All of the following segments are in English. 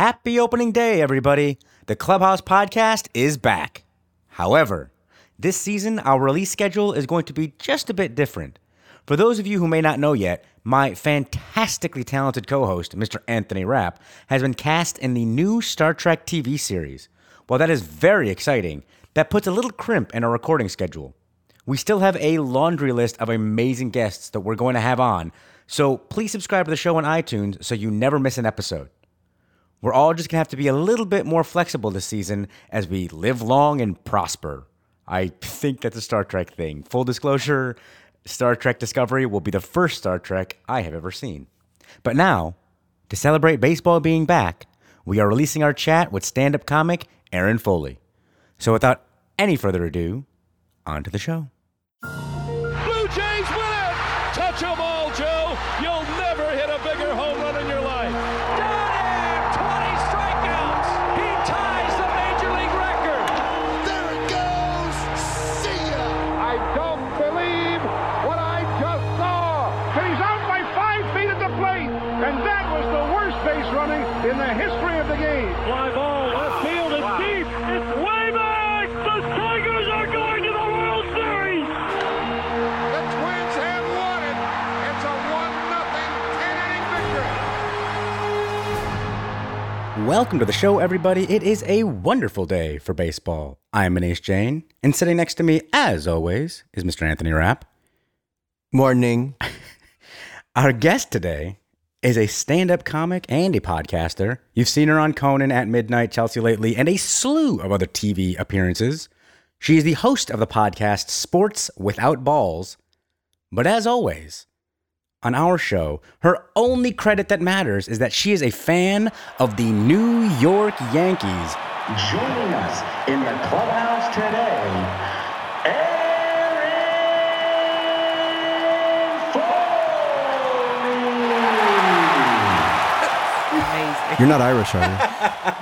Happy opening day, everybody. The Clubhouse podcast is back. However, this season, our release schedule is going to be just a bit different. For those of you who may not know yet, my fantastically talented co host, Mr. Anthony Rapp, has been cast in the new Star Trek TV series. While that is very exciting, that puts a little crimp in our recording schedule. We still have a laundry list of amazing guests that we're going to have on, so please subscribe to the show on iTunes so you never miss an episode. We're all just gonna have to be a little bit more flexible this season as we live long and prosper. I think that's a Star Trek thing. Full disclosure Star Trek Discovery will be the first Star Trek I have ever seen. But now, to celebrate baseball being back, we are releasing our chat with stand up comic Erin Foley. So without any further ado, on to the show. Welcome to the show, everybody. It is a wonderful day for baseball. I'm Muneesh Jain, and sitting next to me, as always, is Mr. Anthony Rapp. Morning. Our guest today is a stand up comic and a podcaster. You've seen her on Conan at Midnight, Chelsea Lately, and a slew of other TV appearances. She is the host of the podcast Sports Without Balls. But as always, on our show, her only credit that matters is that she is a fan of the New York Yankees. Joining us in the clubhouse today, Erin Foley. Amazing. You're not Irish, are you?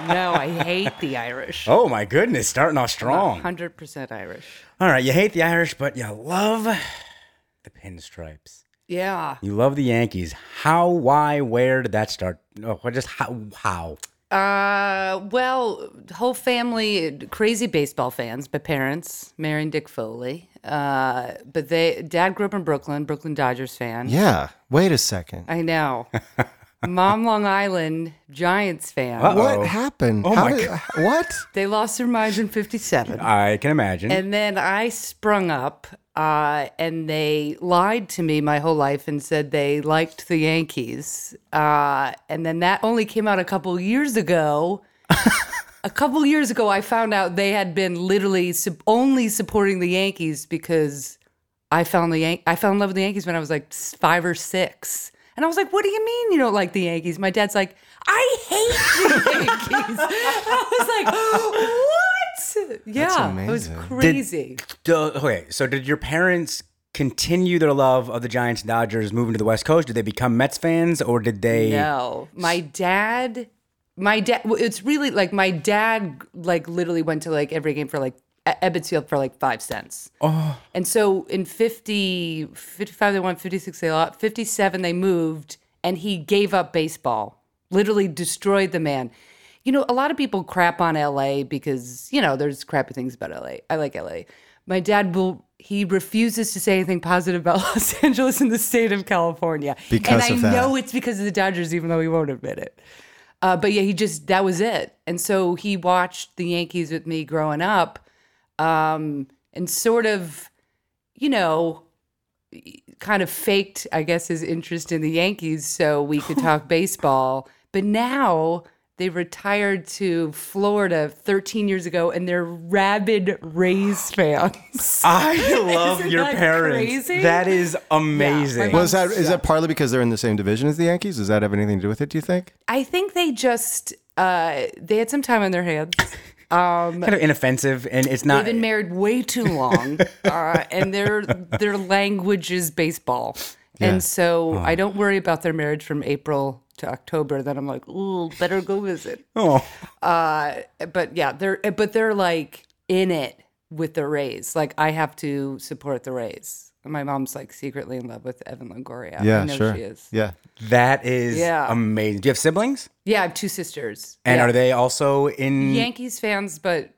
No, I hate the Irish. Oh my goodness, starting off strong. 100% Irish. All right, you hate the Irish, but you love the pinstripes. Yeah. You love the Yankees. How, why, where did that start? Oh, what- just how? How? Uh, well, whole family crazy baseball fans. My parents, Mary and Dick Foley. Uh, but they dad grew up in Brooklyn, Brooklyn Dodgers fan. Yeah. Wait a second. I know. Mom, Long Island Giants fan. Uh-oh. What happened? Oh How my did- What? They lost their minds in '57. I can imagine. And then I sprung up, uh, and they lied to me my whole life and said they liked the Yankees. Uh, and then that only came out a couple years ago. a couple years ago, I found out they had been literally only supporting the Yankees because I found the Yan- I fell in love with the Yankees when I was like five or six. And I was like, "What do you mean you don't like the Yankees?" My dad's like, "I hate the Yankees." I was like, "What?" Yeah, it was amazing. crazy. D- okay, so did your parents continue their love of the Giants and Dodgers moving to the West Coast? Did they become Mets fans or did they? No, my dad, my dad. well, It's really like my dad, like literally went to like every game for like Ebbets Field for like five cents. Oh. And so in 50, 55 they won, 56 they lost, 57 they moved, and he gave up baseball. Literally destroyed the man. You know, a lot of people crap on LA because, you know, there's crappy things about LA. I like LA. My dad will he refuses to say anything positive about Los Angeles and the state of California. Because and I know it's because of the Dodgers, even though he won't admit it. Uh, but yeah, he just that was it. And so he watched the Yankees with me growing up, um, and sort of, you know, kind of faked, I guess, his interest in the Yankees so we could talk baseball. But now they retired to Florida 13 years ago, and they're rabid Rays fans. I love Isn't your that parents. crazy? That is amazing. my Was that is that partly because they're in the same division as the Yankees? Does that have anything to do with it? Do you think? I think they just uh, they had some time on their hands. Um, kind of inoffensive, and it's not. They've been married way too long, uh, and their their language is baseball. Yeah. And so I don't worry about their marriage from April to October. Then I'm like, ooh, better go visit. oh, Uh, but yeah, they're but they're like in it with the Rays. Like I have to support the Rays. My mom's like secretly in love with Evan Longoria. Yeah, I know sure. she is. Yeah. That is Yeah. amazing. Do you have siblings? Yeah, I have two sisters. And Yeah. are they also in? Yankees fans, but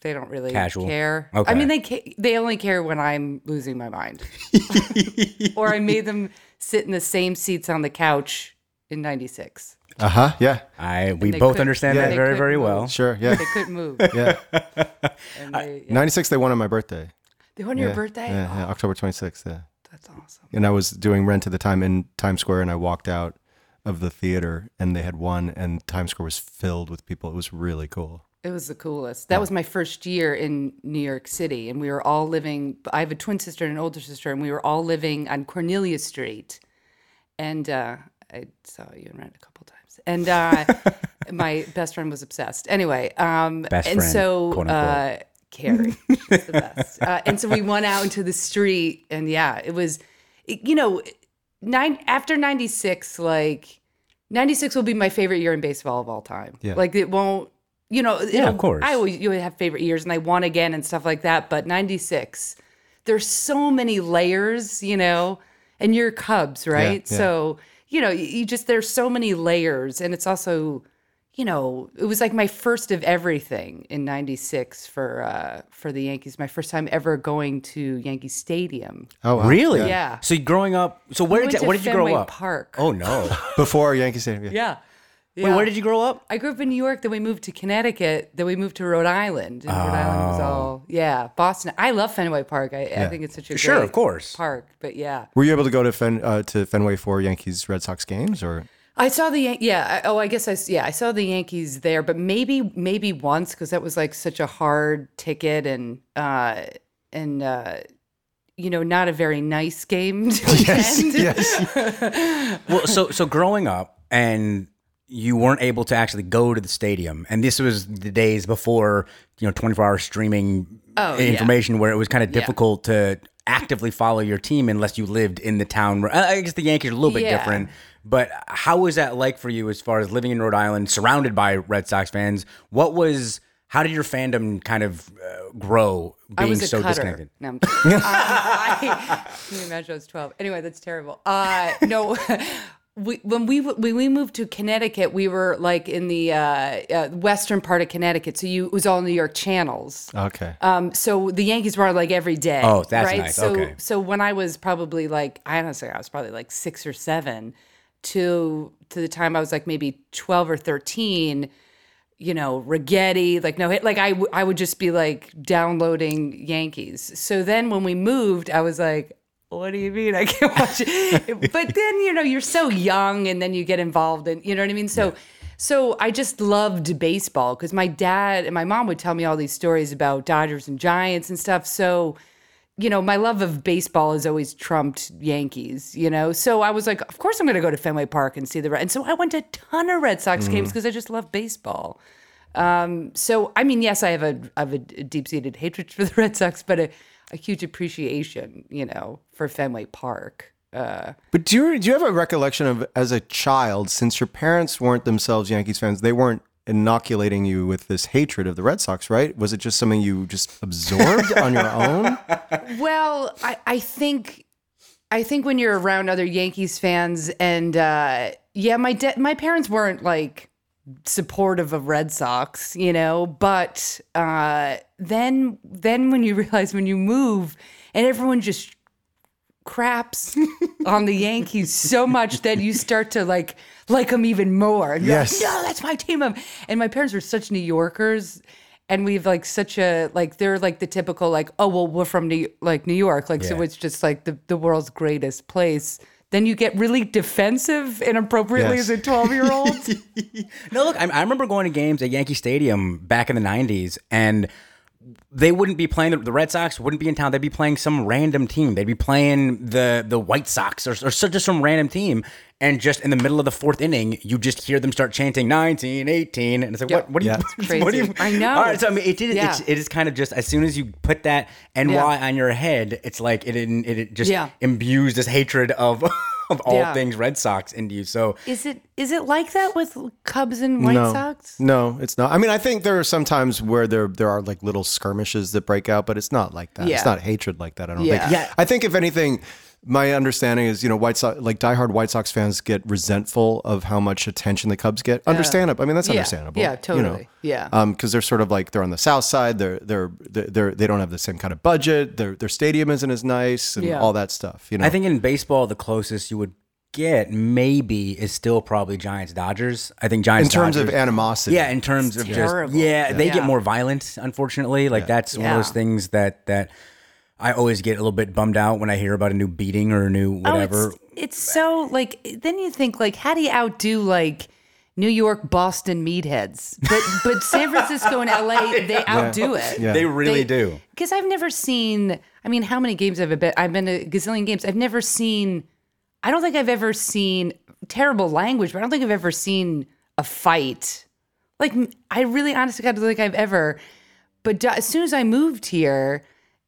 they don't really Casual. care. Okay. I mean, they ca- they only care when I'm losing my mind, or I made them sit in the same seats on the couch in '96. Uh huh. Yeah. I we both understand yeah, that very very move. well. Sure. Yeah. They couldn't move. Yeah. And they, yeah. 96, they won on my birthday. They won yeah. your birthday. Yeah, yeah, October 26th. Yeah. That's awesome. And I was doing Rent at the time in Times Square, and I walked out of the theater, and they had won, and Times Square was filled with people. It was really cool. It was the coolest. That was my first year in New York City, and we were all living. I have a twin sister and an older sister, and we were all living on Cornelia Street. And uh, I saw you and Rent a couple times, and uh, my best friend was obsessed. Anyway, um, Best and friend, so uh, Carrie, she's the best. Uh, and so we went out into the street, and yeah, it was, it- you know, nine after '96, like. 96 will be my favorite year in baseball of all time. Yeah. Like it won't, you know, Yeah, of course. I always you have favorite years and I won again and stuff like that. But 96, there's so many layers, you know, and you're Cubs, right? yeah. So, you know, you, you just, there's so many layers. And it's also, you know, it was like my first of everything in 96 for, uh, for the Yankees. My first time ever going to Yankee Stadium. Oh, wow. Really? Yeah. So growing up, so where We did you, where did you grow up? Park. Oh no. Before Yankee Stadium. Yeah. Yeah. Wait, where did you grow up? I grew up in New York, then we moved to Connecticut, then we moved to Rhode Island. And Rhode Island was all, yeah, Boston. I love Fenway Park. I, I think it's such a Sure, great of course. park. But yeah, Were you able to go to Fen, uh, to Fenway for Yankees Red Sox games, or I saw the Yan- yeah. I, oh, I guess I yeah I saw the Yankees there, but maybe maybe once because that was like such a hard ticket and uh and uh you know not a very nice game to attend. Well, so so growing up and you weren't able to actually go to the stadium, and this was the days before you know 24 hour streaming Oh, yeah. information, where it was kind of difficult to actively follow your team unless you lived in the town. where- I guess the Yankees are a little bit Yeah. different. But how was that like for you as far as living in Rhode Island, surrounded by Red Sox fans? What was how did your fandom kind of uh, grow being so cutter. disconnected? No, uh, I, can you imagine I was 12? Anyway, that's terrible. Uh, no, we, when we when we moved to Connecticut, we were like in the uh, uh, western part of Connecticut, so you it was all New York channels. okay? Um, so the Yankees were on, like every day. Oh, that's right? nice. So, Okay. so when I was probably like, I don't honestly, I was probably like six or seven, to to the time I was like maybe twelve or thirteen. You know, Righetti, like no hit, like I, w- I would just be like downloading Yankees. So then when we moved, I was like, what do you mean I can't watch it? but then, you know, you're so young and then you get involved and you know what I mean? So, so I just loved baseball because my dad and my mom would tell me all these stories about Dodgers and Giants and stuff. So, you know, my love of baseball has always trumped Yankees, you know? So I was like, of course I'm going to go to Fenway Park and see the Red. And so I went to a ton of Red Sox games because I just love baseball. Um, so, I mean, yes, I have a, I have a deep seated hatred for the Red Sox, but a, a huge appreciation, you know, for Fenway Park. Uh, But do you do you have a recollection of as a child, since your parents weren't themselves Yankees fans, they weren't inoculating you with this hatred of the Red Sox, right? Was it just something you just absorbed on your own? Well, I, I think I think when you're around other Yankees fans and uh yeah, my de- my parents weren't like supportive of Red Sox, you know, but uh then then when you realize when you move and everyone just craps on the Yankees so much that you start to like like them even more. And you're like, Yes. no, that's my team. And my parents are such New Yorkers, and we've like such a like they're like the typical like oh well we're from New like New York like so it's just like the the world's greatest place. Then you get really defensive inappropriately Yes. as a twelve year old. No, look, I, I remember going to games at Yankee Stadium back in the '90s, and they wouldn't be playing the, the Red Sox. Wouldn't be in town. They'd be playing some random team. They'd be playing the the White Sox or, or just some random team. And just in the middle of the fourth inning, you just hear them start chanting 19, 18. and it's like, Yeah. what? What do you? Yeah. It's What do you? I know. All right, so I mean, it did. Yeah. It's, it is kind of just as soon as you put that NY Yeah. on your head, it's like it it, it just Yeah. imbues this hatred of of all Yeah. things Red Sox into you. So Is it is it like that with Cubs and White no, Sox? No, it's not. I mean, I think there are some times where there there are like little skirmishes that break out, but it's not like that. Yeah. It's not hatred like that. I don't Yeah. think. Yeah. I think if anything, my understanding is, you know, White Sox, like diehard White Sox fans get resentful of how much attention the Cubs get. Understandable. I mean, that's Yeah. understandable. Yeah, You totally. know, Yeah. Um, because they're sort of like they're on the south side. They're they're they're they don't have the same kind of budget. Their their stadium isn't as nice and Yeah. all that stuff. You know. I think in baseball, the closest you would get maybe is still probably Giants Dodgers. I think Giants in Giants terms of animosity. Yeah, in terms of terrible. just yeah, they get more violent. Unfortunately, like that's one of those things that that I always get a little bit bummed out when I hear about a new beating or a new whatever. Oh, it's, it's so like then you think like how do you outdo like New York, Boston meatheads, but but San Francisco and LA they outdo it. Yeah. They really They- do. Because I've never seen. I mean, how many games have I been? I've been to a gazillion games. I've never seen. I don't think I've ever seen terrible language, but I don't think I've ever seen a fight. Like I really, honestly, God, don't think I've ever. But do- as soon as I moved here,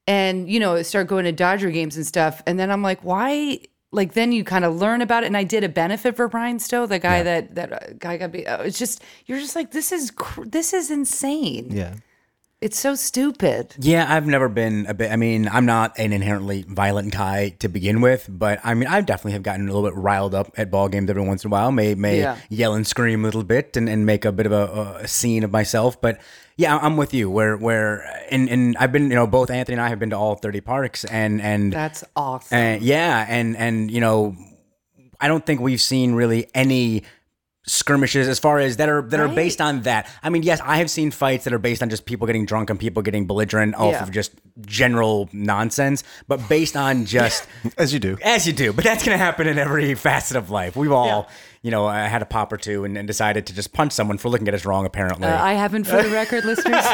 and you know, start going to Dodger games and stuff, and then I'm like, why? Like then you kind of learn about it, and I did a benefit for Bryan Stow, the guy that that uh, guy got. Be- uh, it's just you're just like this is cr- this is insane. yeah. It's so stupid. Yeah, I've never been a bit. I mean, I'm not an inherently violent guy to begin with, but I mean, I definitely have gotten a little bit riled up at ball games every once in a while. May may Yeah. yell and scream a little bit and, and make a bit of a, a scene of myself. But yeah, I'm with you. Where where and and I've been, you know, both Anthony and I have been to all 30 parks, and and That's awesome. and yeah, and and you know, I don't think we've seen really any skirmishes as far as that are that are based on that. I mean, yes, I have seen fights that are based on just people getting drunk and people getting belligerent off Yeah. of just general nonsense, but based on just As you do. as you do. But that's going to happen in every facet of life. We've all, you know, uh, had a pop or two and, and decided to just punch someone for looking at us wrong. Apparently, Uh, I haven't, for the record, listeners.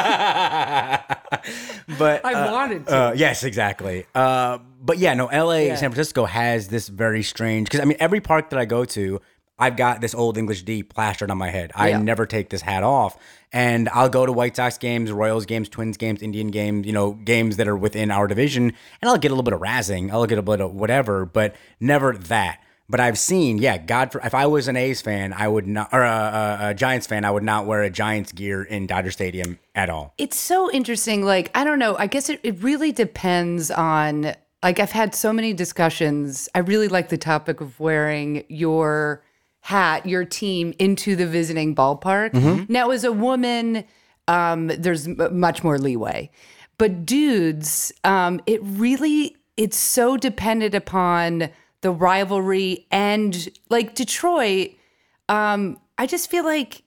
but I uh, wanted to. Uh, yes, exactly. Uh, but yeah, no, L.A. Yeah. San Francisco has this very strange because I mean, every park that I go to, I've got this old English D plastered on my head. I Yeah. never take this hat off, and I'll go to White Sox games, Royals games, Twins games, Indian games, you know, games that are within our division, and I'll get a little bit of razzing, I'll get a little bit of whatever, but never that. But I've seen, yeah, God, for, if I was an A's fan, I would not, or a, a, a Giants fan, I would not wear a Giants gear in Dodger Stadium at all. it's so interesting. Like, I don't know. I guess it, it really depends on, like, I've had so many discussions. I really like the topic of wearing your hat, your team into the visiting ballpark. Now, as a woman, um, there's m- much more leeway. But dudes, um, it really, it's so dependent upon the rivalry and like Detroit. Um, I just feel like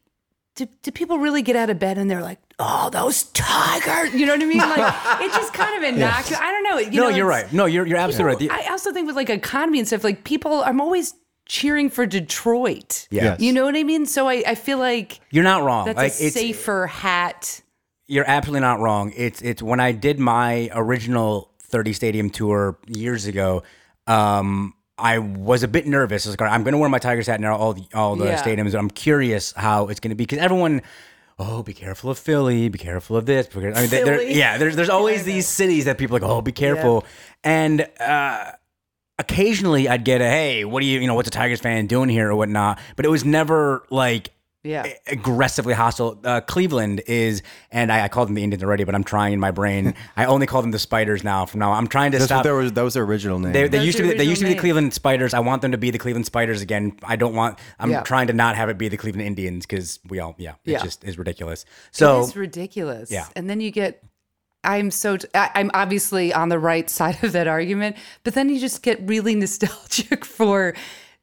do, do people really get out of bed and they're like, oh, those tigers? You know what I mean? Like, it's just kind of innocuous. I don't know. You no, know, you're right. No, you're you're absolutely people- right. The- I also think with like economy and stuff, like people, I'm always cheering for Detroit. Yeah. Yes. You know what I mean? So I, I feel like You're not wrong. that's like a it's safer hat. you're absolutely not wrong. It's it's when I did my original 30 stadium tour years ago. Um, I was a bit nervous. I was like, I'm going to wear my Tigers hat in all the all the Yeah. stadiums. I'm curious how it's going to be because everyone. Oh, be careful of Philly. Be careful of this. be careful- I mean, there- there- Philly. yeah. There's there's always these cities that people are like. Oh, be careful. And uh, occasionally I'd get a hey, what do you you know what's a Tigers fan doing here or whatnot. But it was never like Yeah. aggressively hostile. Uh, Cleveland is, and I, I called them the Indians already, but I'm trying in my brain. I only call them the Spiders now. From now, on. I'm trying to That's stop. what there was. That was their original name. They, they used to be. They used to be the Cleveland Spiders. I want them to be the Cleveland Spiders again. I don't want. I'm Yeah. trying to not have it be the Cleveland Indians because we all. Yeah, it Yeah. just is ridiculous. So it's ridiculous. Yeah. And then you get, I'm so, t- I, am obviously on the right side of that argument, but then you just get really nostalgic for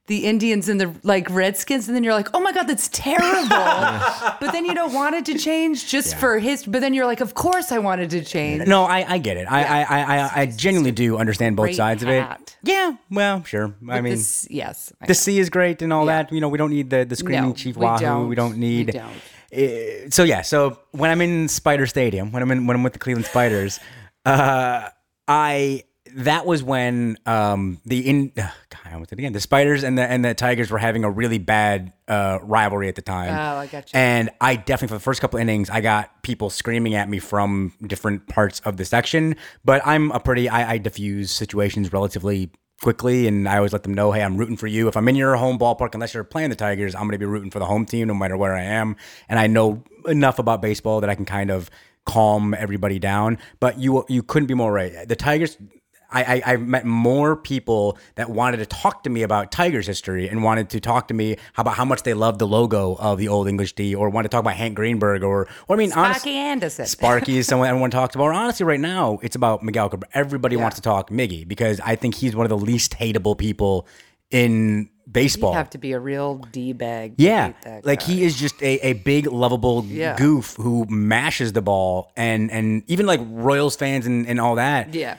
the Indians and the like Redskins, and then you're like, oh my god, that's terrible. but then you don't want it to change just for his. But then you're like, of course I wanted to change. no, I, I get it. I, I, I, I, I genuinely do understand both sides of it. Yeah. Well, sure. I mean. This- yes, I the know. sea is great and all that. You know, we don't need the, the screaming No, chief we wahoo. don't. We don't We need. don't. Uh, so yeah, so when I'm in Spider Stadium, when I'm in when I'm with the Cleveland Spiders, uh, I that was when um, the in uh, God, I almost did it again. The Spiders and the and the Tigers were having a really bad uh, rivalry at the time. Oh, I got you. And I definitely for the first couple innings, I got people screaming at me from different parts of the section. But I'm a pretty I, I diffuse situations relatively quickly, and I always let them know, hey, I'm rooting for you. If I'm in your home ballpark, unless you're playing the Tigers, I'm going to be rooting for the home team no matter where I am. And I know enough about baseball that I can kind of calm everybody down. But you you couldn't be more right. The Tigers. I, I, I've met more people that wanted to talk to me about Tigers history and wanted to talk to me about how much they loved the logo of the Old English D or wanted to talk about Hank Greenberg or, or I mean, honest- Sparky Anderson. Sparky is someone everyone talks about. Or honestly, right now, it's about Miguel Cabrera. Everybody wants to talk Miggy because I think he's one of the least hateable people in baseball. You have to be a real d bag. Yeah, like he is just a, a big lovable Yeah. goof who mashes the ball and and even like Royals fans and, and all that. Yeah.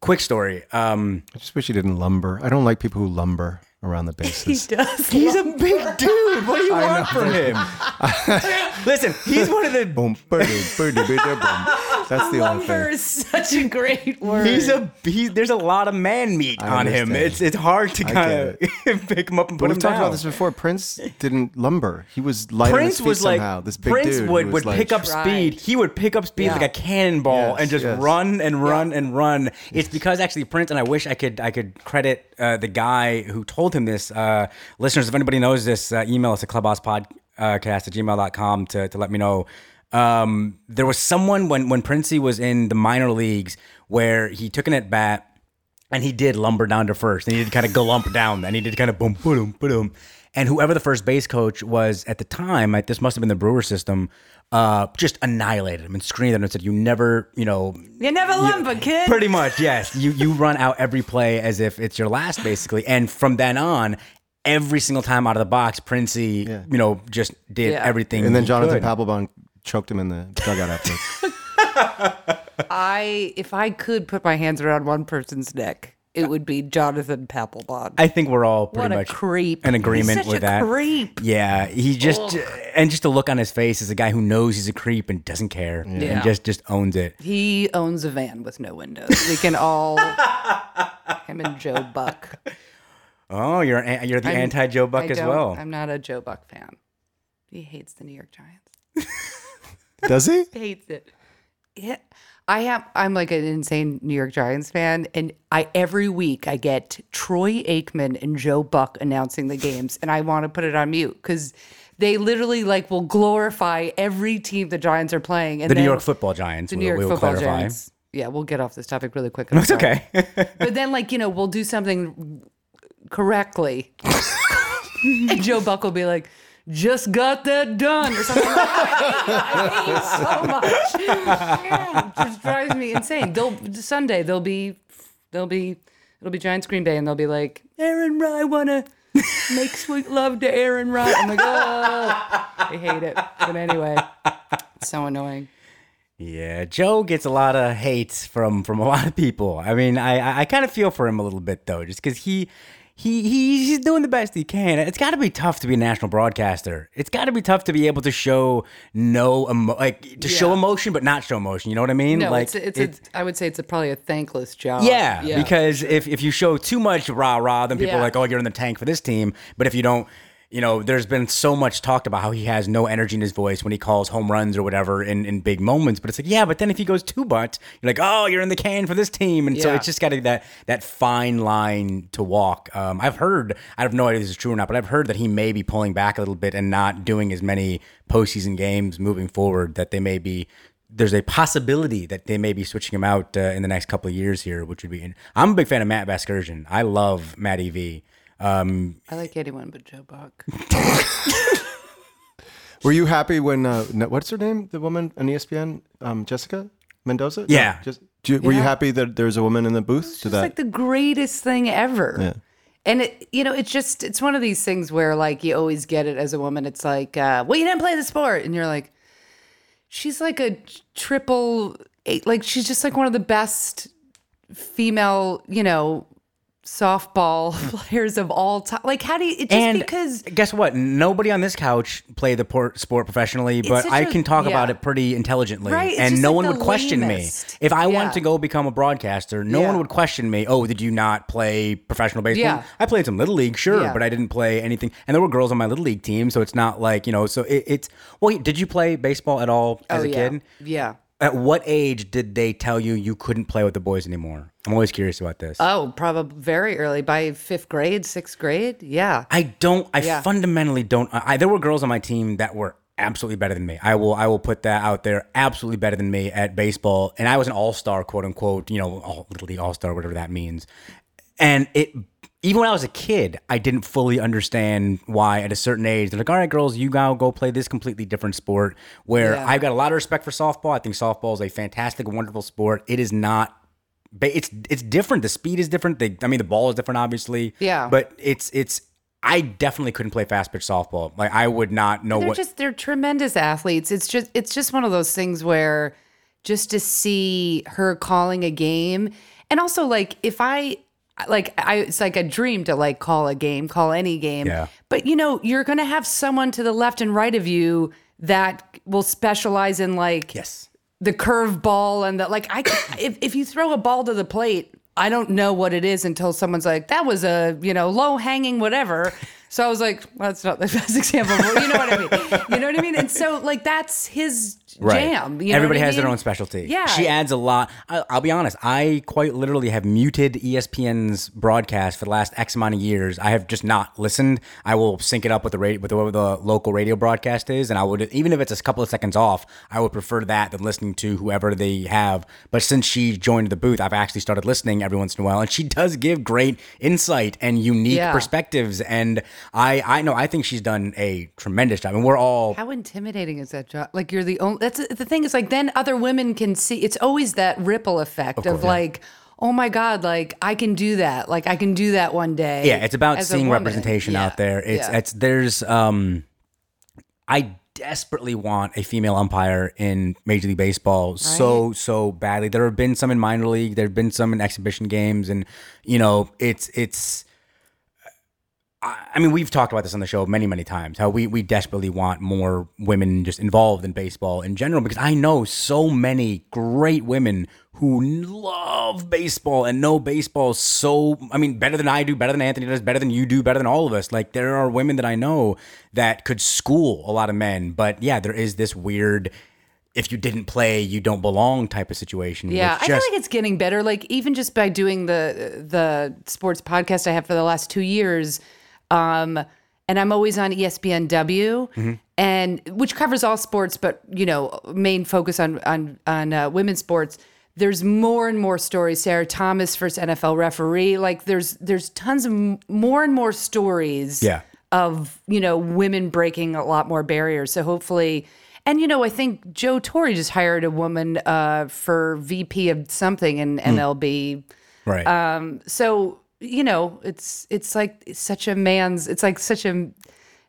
Quick story. Um, I just wish he didn't lumber. I don't like people who lumber around the bases. He does. he's a big dude. What do you want from him? Listen, he's one of the. Boom, ba-doo, ba-doo, ba-doo, boom. That's the only Lumber thing. is such a great word. He's a he. There's a lot of man meat I on him. It's it's hard to kind of pick him up and But put him we've talked about this before. Prince didn't lumber. He was light on his Prince feet was like somehow. This big Prince dude would, would was pick up Right. speed. He would pick up speed Yeah. like a cannonball Yes, and just yes. run and run and run. It's because actually Prince and I wish I could I could credit uh, the guy who told him this. Uh, listeners, if anybody knows this, uh, email us at clubhousepodcast at gmail.com to to let me know. Um, there was someone when when Princey was in the minor leagues where he took an at bat and he did lumber down to first, and he did kind of glump down, and he did kind of boom, boom, boom. And whoever the first base coach was at the time, like, this must have been the Brewer system, uh, just annihilated him and screamed at him and said, "You never, you know, you never lumber, kid. pretty much, yes, you you run out every play as if it's your last, basically." And from then on. Every single time out of the box, Princey, you know, just did Yeah. everything. and then he Jonathan could. Papelbon choked him in the dugout afterwards. I if I could put my hands around one person's neck, it would be Jonathan Papelbon. I think we're all pretty What much creep. in agreement He's such with a that. creep. Yeah, he just and just the look on his face is a guy who knows he's a creep and doesn't care Yeah. and just just owns it. He owns a van with no windows. We can all him and Joe Buck. Oh, you're you're the I'm- anti Joe Buck I as well. I'm not a Joe Buck fan. He hates the New York Giants. Does he? hates it. Yeah. I have I'm like an insane New York Giants fan and I every week I get Troy Aikman and Joe Buck announcing the games and I want to put it on mute cuz they literally like will glorify every team the Giants are playing and the New York Football Giants. the New York we'll Football clarify. Giants. Yeah, we'll get off this topic really quick. I'm It's okay. But then, like, you know, we'll do something correctly. and Joe Buck will be like, just got that done or something like that. I hate it so much. It just drives me insane. They'll Sunday they'll be they'll be it'll be Giants Green Bay and they'll be like, Aaron Rye wanna make sweet love to Aaron Rye. I'm like, oh I hate it. But anyway, it's so annoying. Yeah, Joe gets a lot of hate from from a lot of people. I mean, I I, I kind of feel for him a little bit though, just because he. He, he he's doing the best he can. It's got to be tough to be a national broadcaster. It's got to be tough to be able to show no emo- like to show emotion but not show emotion. You know what I mean? No, like it's a, it's it- a, I would say it's a, probably a thankless job. Yeah, because if, if you show too much rah rah, then people are like, oh, you're in the tank for this team. But if you don't, you know, there's been so much talked about how he has no energy in his voice when he calls home runs or whatever in, in big moments. But it's like, yeah, but then if he goes two much, you're like, oh, you're in the can for this team. And so it's just got to that that fine line to walk. Um, I've heard, I have no idea if this is true or not, but I've heard that he may be pulling back a little bit and not doing as many postseason games moving forward. That they may be there's a possibility that they may be switching him out uh, in the next couple of years here, which would be. I'm a big fan of Matt Vasgersian. I love Matt EV. Um, I like anyone but Joe Buck. Were you happy when uh, no- what's her name? The woman on ESPN, um, Jessica Mendoza. No, Yeah. just do you- were you happy that there's a woman in the booth? To It's that, like the greatest thing ever. Yeah. And it, you know, it's just it's one of these things where like you always get it as a woman. It's like, uh, well, you didn't play the sport, and you're like, she's like a triple eight, like she's just like one of the best female, you know, softball players of all time. Like, how do you? It just and because guess what? Nobody on this couch played the por- sport professionally, but I a- can talk yeah. about it pretty intelligently, Right, it's and no like one would question lamest. me if I Yeah. wanted to go become a broadcaster. No Yeah. one would question me. Oh, did you not play professional baseball? Yeah. I played some little league, sure, but I didn't play anything. And there were girls on my little league team, so it's not like you know. So it, it's well, did you play baseball at all as oh a yeah, kid? yeah. At what age did they tell you you couldn't play with the boys anymore? I'm always curious about this. Oh, probably very early, by fifth grade, sixth grade. Yeah. I don't. I Yeah. fundamentally don't. I, there were girls on my team that were absolutely better than me. I will. I will put that out there. Absolutely better than me at baseball, and I was an all star, quote unquote. You know, all, little league all star, whatever that means. And it. Even when I was a kid, I didn't fully understand why at a certain age they're like, "All right, girls, you now go play this completely different sport." Where Yeah. I've got a lot of respect for softball. I think softball is a fantastic, wonderful sport. It is not it's it's different. The speed is different. The, I mean, the ball is different, obviously. Yeah. But it's it's. I definitely couldn't play fast pitch softball. Like I would not know they're what. just they're tremendous athletes. It's just it's just one of those things where just to see her calling a game and also like if I like I it's like a dream to like call a game, call any game. Yeah. But you know, you're going to have someone to the left and right of you that will specialize in like yes. the curve ball and the like I if if you throw a ball to the plate, I don't know what it is until someone's like, that was a, you know, low hanging whatever. So I was like, well, that's not the best example. You know what I mean? You know what I mean? And so like that's his jam. You know Everybody what I has their own specialty. Yeah. She adds a lot. I, I'll be honest. I quite literally have muted ESPN's broadcast for the last X amount of years. I have just not listened. I will sync it up with the radio, with whatever the local radio broadcast is, and I would even if it's a couple of seconds off, I would prefer that than listening to whoever they have. But since she joined the booth, I've actually started listening every once in a while, and she does give great insight and unique Yeah. perspectives. And I, I know, I think she's done a tremendous job, and we're all How intimidating is that job? Like you're the only. That's the thing. Is like then other women can see. It's always that ripple effect of, like, oh my god, like I can do that. Like I can do that one day. Yeah, it's about seeing representation Yeah. out there. It's Yeah. it's there's um I desperately want a female umpire in Major League Baseball so so badly. There have been some in minor league, there have been some in exhibition games and you know, it's it's I mean, we've talked about this on the show many, many times. How we we desperately want more women just involved in baseball in general because I know so many great women who love baseball and know baseball so. I mean, better than I do, better than Anthony does, better than you do, better than all of us. Like there are women that I know that could school a lot of men, but yeah, there is this weird. If you didn't play, you don't belong type of situation. Yeah, which I feel like it's getting better. Like even just by doing the the sports podcast I have for the last two years, um, and I'm always on ESPNW, Mm-hmm. and which covers all sports, but you know, main focus on on on uh, women's sports. There's more and more stories. Sarah Thomas, first NFL referee. Like there's there's tons of m- more and more stories Yeah. of you know women breaking a lot more barriers. So hopefully, and you know, I think Joe Torre just hired a woman uh, for VP of something in MLB. right. Um, so you know, it's it's like it's such a man's. It's like such a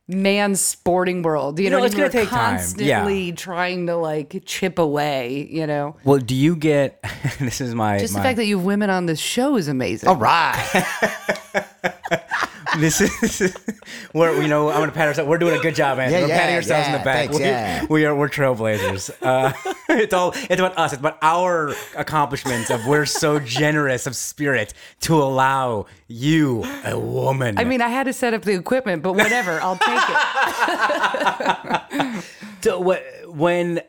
man's sporting world. You, know, know, it's you're gonna take time. Yeah. Constantly trying to like chip away. You know, well, do you get? this is my just my, the fact that you have women on this show is amazing. Right. this is, this we're you know I'm gonna pat ourselves. We're doing a good job, Anthony. Yeah, we're patting yeah, ourselves in the back. thanks, we, yeah. we are we're trailblazers. Uh, it's all it's about us. It's about our accomplishments. Of we're so generous of spirit to allow you, a woman. I mean, I had to set up the equipment, but whatever, I'll take it. to, wh- when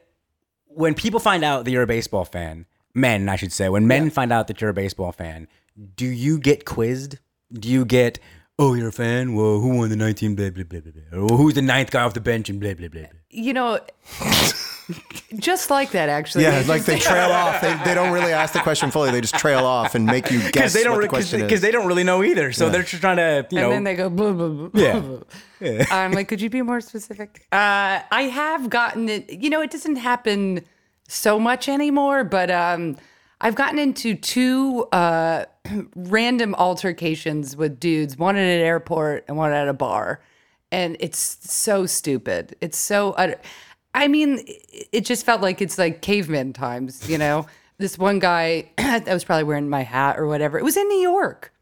when people find out that you're a baseball fan, men, I should say, when men find out that you're a baseball fan, do you get quizzed? Do you get, oh, you're a fan? Well, who won the 19 blah, blah, blah, blah, blah. Or who's the ninth guy off the bench and blah, blah, blah, blah. You know, just like that, actually. Yeah, like they trail off. They, they don't really ask the question fully. They just trail off and make you guess they don't what the re- question because is. they don't really know either. So they're just trying to, you and know. then they go, blah, blah, blah, Yeah. blah, blah. I'm like, could you be more specific? Uh, I have gotten it, you know, it doesn't happen so much anymore, but um, I've gotten into two uh, random altercations with dudes, one at an airport and one at a bar. And it's so stupid. It's so, utter- I mean, it- just felt like it's like caveman times, you know? This one guy, I was probably wearing my hat or whatever. It was in New York.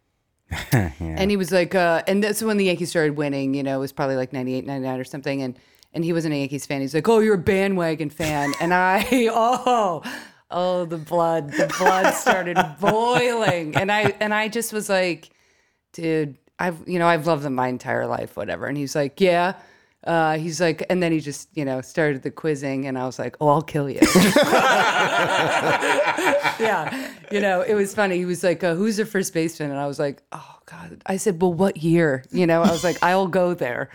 And he was like, uh, and that's when the Yankees started winning, you know, it was probably like 98, 99 or something. And, and he wasn't a Yankees fan. He's like, oh, you're a bandwagon fan. And I, oh, oh, the blood, the blood started boiling. And I, and I just was like, dude, I've, you know, I've loved them my entire life, whatever. And he's like, yeah. Uh, he's like, and then he just, you know, started the quizzing, and I was like, "Oh, I'll kill you." yeah, you know, it was funny. He was like, uh, "Who's the first baseman?" And I was like, "Oh God." I said, "Well, what year?" You know, I was like, "I'll go there."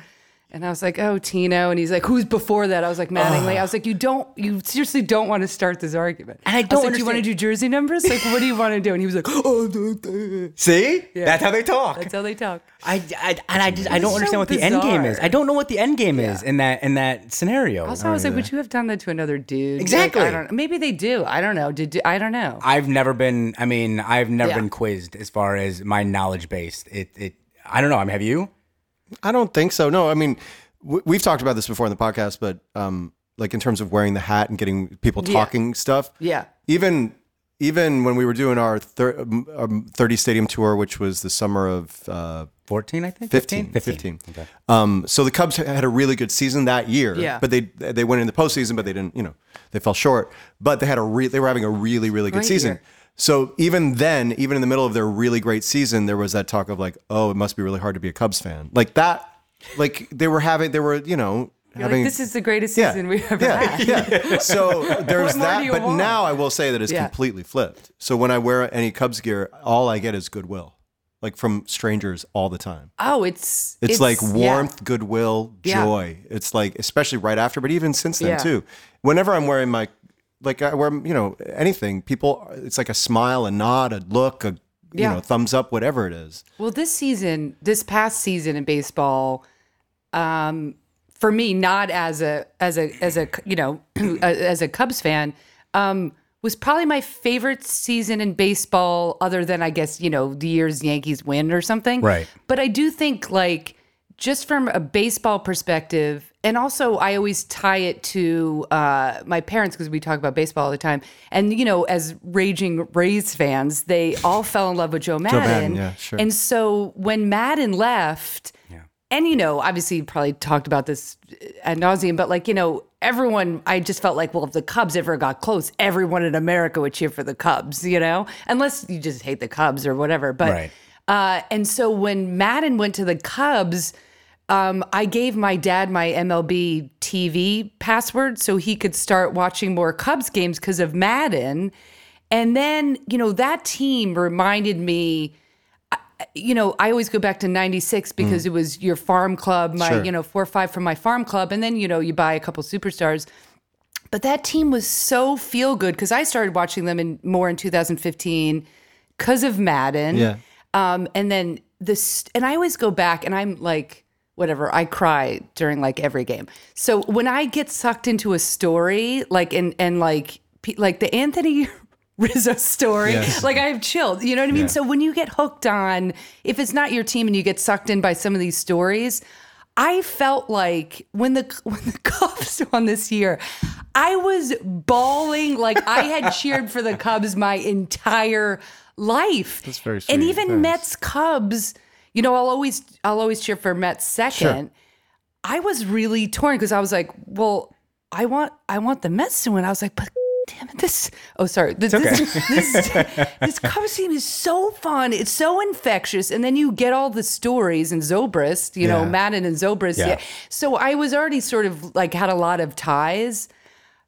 And I was like, "Oh, Tino," and he's like, "Who's before that?" I was like, "Mattingly." I was like, "You don't, you seriously don't want to start this argument." And I don't like, "Do you want to do jersey numbers? Like, what do you want to do?" And he was like, "Oh, duh, duh." See, that's how they talk. that's how they talk." I, I and I just I don't so understand what the end game is. I don't know what the end game is in that in that scenario. Also, I was like, "Would you have done that to another dude?" Like, Exactly. I don't. Maybe they do. I don't know. Did I don't know. I've never been. I mean, I've never Yeah. been quizzed as far as my knowledge base. It it. I don't know. I mean, have you? I don't think so. No, I mean, w- we've talked about this before in the podcast, but um, like in terms of wearing the hat and getting people Yeah. talking stuff. Yeah. Even even when we were doing our thir- um, um, 30 stadium tour, which was the summer of uh, 14, I think. 15, 15. Um, so the Cubs had a really good season that year. Yeah. But they they went in the postseason, but they didn't. You know, they fell short. But they had a re- they were having a really really good Great season. year. So even then, even in the middle of their really great season, there was that talk of like, oh, it must be really hard to be a Cubs fan. Like that. Like they were having, they were you know You're having. like, this is the greatest yeah, season we've ever yeah, had. yeah. So there's What more do that. But want? now I will say that it's Yeah. completely flipped. So when I wear any Cubs gear, all I get is goodwill, like from strangers all the time. Oh, it's It's, like yeah. warmth, goodwill, joy. It's like, especially right after, but even since then too. Whenever I'm wearing my, like I wear, you know, anything, people, it's like a smile, a nod, a look, a, you Yeah. know, thumbs up, whatever it is. Well, this season, this past season in baseball, um, for me, not as a as a as a you know as a Cubs fan, um, was probably my favorite season in baseball, other than I guess you know the years Yankees win or something. Right. But I do think like just from a baseball perspective, and also I always tie it to uh, my parents because we talk about baseball all the time. And you know, as raging Rays fans, they all fell in love with Joe Maddon. Maddon, yeah, sure. And so when Maddon left, yeah. and you know, obviously you probably talked about this ad nauseum, but like, you know, everyone, I just felt like, well, if the Cubs ever got close, everyone in America would cheer for the Cubs, you know, unless you just hate the Cubs or whatever. But, Right. uh, and so when Maddon went to the Cubs, um, I gave my dad my MLB TV password so he could start watching more Cubs games because of Maddon. And then, you know, that team reminded me you know, I always go back to 96 because it was your farm club, my, Sure. you know, four or five from my farm club. And then, you know, you buy a couple superstars. But that team was so feel good because I started watching them in more in 2015 because of Maddon. Yeah. Um, and then this, and I always go back and I'm like, whatever, I cry during like every game. So when I get sucked into a story, like, and, and like, like the Anthony Rizzo story, Yes. like I've chilled, you know what I mean? So when you get hooked on, if it's not your team and you get sucked in by some of these stories, I felt like when the when the Cubs won this year, I was bawling like I had cheered for the Cubs my entire life. That's very And even Thanks. Mets Cubs, you know, I'll always I'll always cheer for Mets second. I was really torn because I was like, well, I want I want the Mets to win. I was like, but damn it, this oh sorry. This this, this, this Cubs team is so fun. It's so infectious. And then you get all the stories and Zobrist, you know, Yeah. Maddon and Zobrist. Yeah. Yeah. So I was already sort of like had a lot of ties.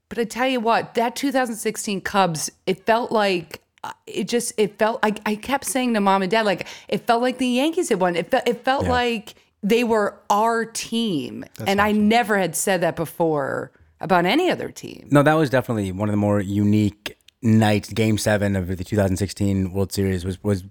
But I tell you what, that 2016 Cubs, it felt like it just it felt I, I kept saying to mom and dad like it felt like the Yankees had won. It felt it felt like they were our team. and I never had said that before about any other team. No, that was definitely one of the more unique nights. Game seven of the 2016 World Series was was.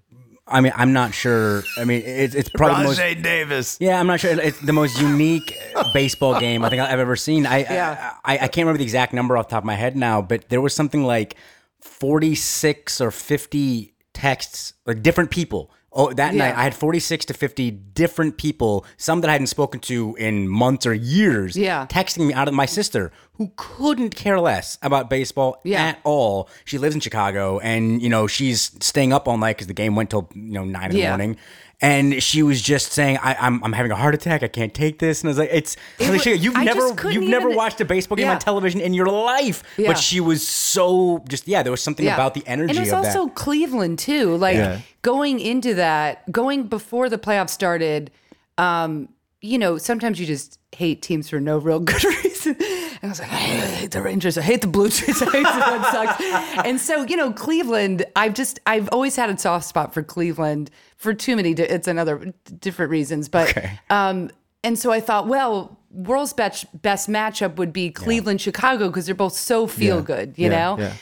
I mean, I'm not sure. I mean, it's it's probably the most. Davis. Yeah, I'm not sure. It's the most unique baseball game I think I've ever seen. I, Yeah. I, I can't remember the exact number off the top of my head now, but there was something like 46 or 50 texts, like different people. Oh, that night I had 46 to 50 different people, some that I hadn't spoken to in months or years, Yeah. texting me out of my sister who couldn't care less about baseball Yeah. at all. She lives in Chicago and, you know, she's staying up all night because the game went till, you know, nine in the morning. And she was just saying, I, "I'm I'm having a heart attack. I can't take this." And I was like, "It's was- you've I never you've never watched a baseball game Yeah. on television in your life." Yeah. But she was so just yeah. There was something about the energy And it was of also that. Cleveland too. Like Yeah. going into that, going before the playoffs started, um, you know, sometimes you just hate teams for no real good reason. And I was like, I hate the Rangers. I hate the Blue Jays. I hate the Red Sox. And so, you know, Cleveland, I've just, I've always had a soft spot for Cleveland for too many, di- it's another different reasons. But, um, and so I thought, well, world's best, best matchup would be Cleveland, Chicago, because they're both so feel good, you Yeah, know? yeah.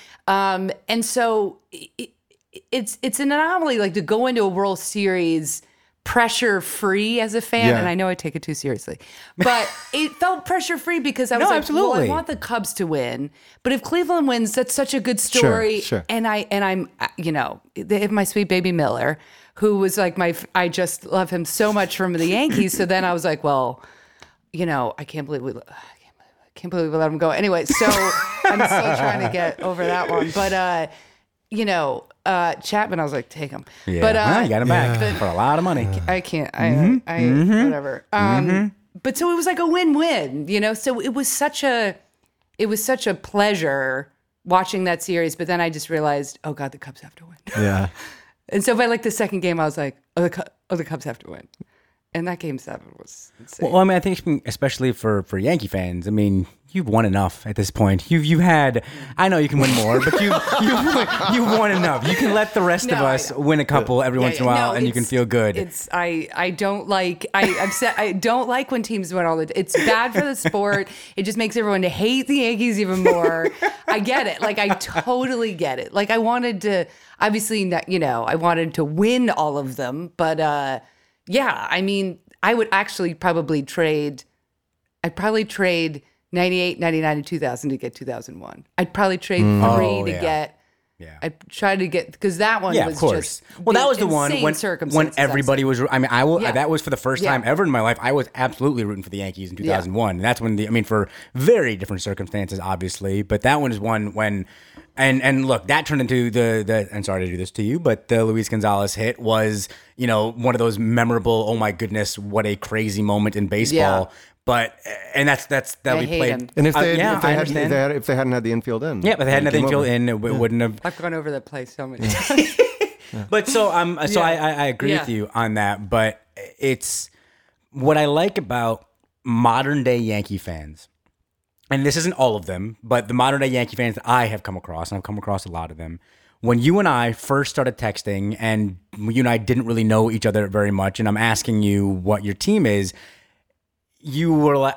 Um, and so it, it's it's an anomaly like to go into a World Series pressure free as a fan Yeah. and I know I take it too seriously but it felt pressure free because I was No, like well. I want the Cubs to win but if Cleveland wins that's such a good story sure. and I and I'm uh, you know they have my sweet baby Miller who was like my I just love him so much from the Yankees so then I was like well you know I can't believe we I can't believe, I can't believe we let him go anyway so I'm still trying to get over that one but uh you know, uh, Chapman, I was like, take him. Yeah. But uh, well, you got him back for a lot of money. I can't. I, Mm-hmm. I, whatever. Um, But so it was like a win-win, you know. So it was such a, it was such a pleasure watching that series. But then I just realized, oh God, the Cubs have to win. Yeah. and so by like the second game, I was like, oh, the, oh, the Cubs have to win. And that game seven was insane. Well, I mean, I think especially for for Yankee fans, I mean, you've won enough at this point. You've you've had. I know you can win more, but you you you've won enough. You can let the rest of No, I us win a couple every once in a while, no, and you can feel good. It's I I don't like I I've said I don't like when teams win all the. It's bad for the sport. it just makes everyone to hate the Yankees even more. I get it. Like I totally get it. Like I wanted to obviously not, you know I wanted to win all of them, but uh yeah, I mean I would actually probably trade. I'd probably trade 98, 99, and 2000 to get 2001. I'd probably trade mm. three Oh, to yeah. get. Yeah. I tried to get because that one yeah, was of course. just Well, that was the one when when everybody was. I mean, I will. Yeah. That was for the first Yeah. time ever in my life. I was absolutely rooting for the Yankees in 2001, and that's when the. I mean, for very different circumstances, obviously, but that one is one when. And and look, that turned into the the. And sorry to do this to you, but the Luis Gonzalez hit was you know one of those memorable. Oh my goodness, what a crazy moment in baseball. Yeah. But and that's that's that I we played. him. And if Uh, they, yeah, if, they I had, if, understand. they had, if they hadn't had the infield in, yeah, but they had it came nothing field over. in. It w- wouldn't have. I've gone over that play so many times. But so um so Yeah. I, I I agree with you on that. But it's what I like about modern day Yankee fans, and this isn't all of them, but the modern day Yankee fans that I have come across, and I've come across a lot of them. When you and I first started texting, and you and I didn't really know each other very much, and I'm asking you what your team is, you were like,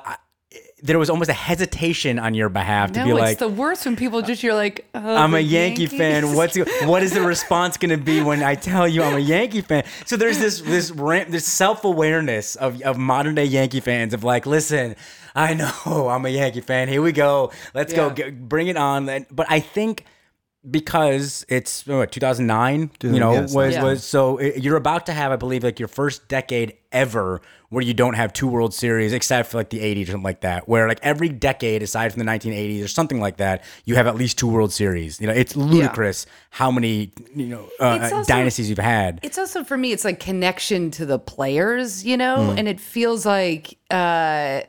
there was almost a hesitation on your behalf to no, be it's like, the worst when people just you're like, oh, I'm a Yankee fan. What's what is the response going to be when I tell you I'm a Yankee fan? So there's this this ram- this self awareness of of modern day Yankee fans of like, listen, I know I'm a Yankee fan. Here we go. Let's go. Get, bring it on. But I think because it's what 2009, you know, Yes. was Yeah. was so it, you're about to have, I believe, like your first decade ever where you don't have two World Series, except for like the 80s or something like that, where like every decade aside from the 1980s or something like that, you have at least two World Series. You know, it's ludicrous how many you know uh, uh, also- dynasties you've had. It's also for me, it's like connection to the players, you know, Hmm. and it feels like uh,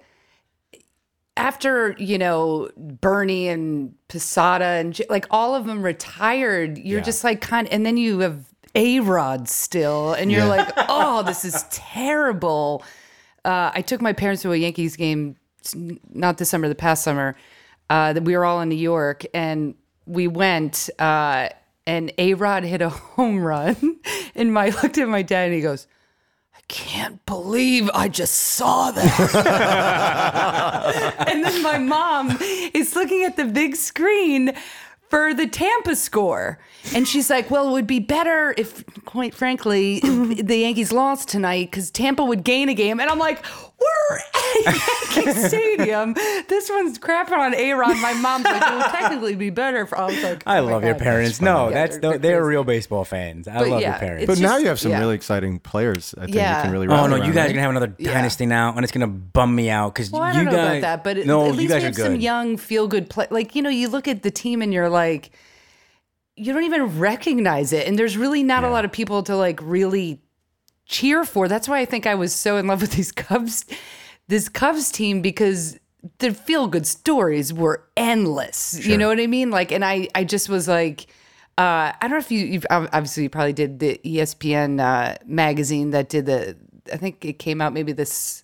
after you know Bernie and Posada and like all of them retired, you're Yeah. just like kind, and then you have A Rod still, and you're like, oh, this is terrible. Uh, I took my parents to a Yankees game, not this summer, the past summer. Uh, that we were all in New York, and we went, uh, and A Rod hit a home run, and my I looked at my dad, and he goes, "I can't believe I just saw that." and then my mom is looking at the big screen for the Tampa score. And she's like, well, it would be better if, quite frankly, if the Yankees lost tonight because Tampa would gain a game. And I'm like, we're at Yankee Stadium. This one's crapping on A-Rod. My mom's like, it would technically be better for, I was like, I oh my love your parents. No, Yeah, that's they're- they're, they're real baseball fans. I But love yeah, your parents. it's But now you have some yeah. really exciting players. I think Yeah. you can really. Oh no, you around, guys are gonna have another Yeah. dynasty now, and it's gonna bum me out because Well, I don't know about that, but at- no, at least you guys we have some young, feel good play. Like you know, you look at the team and you're like, you don't even recognize it, and there's really not a lot of people to like really cheer for. That's why I think I was so in love with these Cubs, this Cubs team because the feel good stories were endless. You know what I mean? Like, and I, I just was like. Uh, I don't know if you, you've obviously you probably did the ESPN uh, magazine that did the. I think it came out maybe this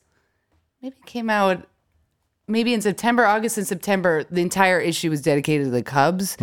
maybe it came out maybe in September, August and September, the entire issue was dedicated to the Cubs.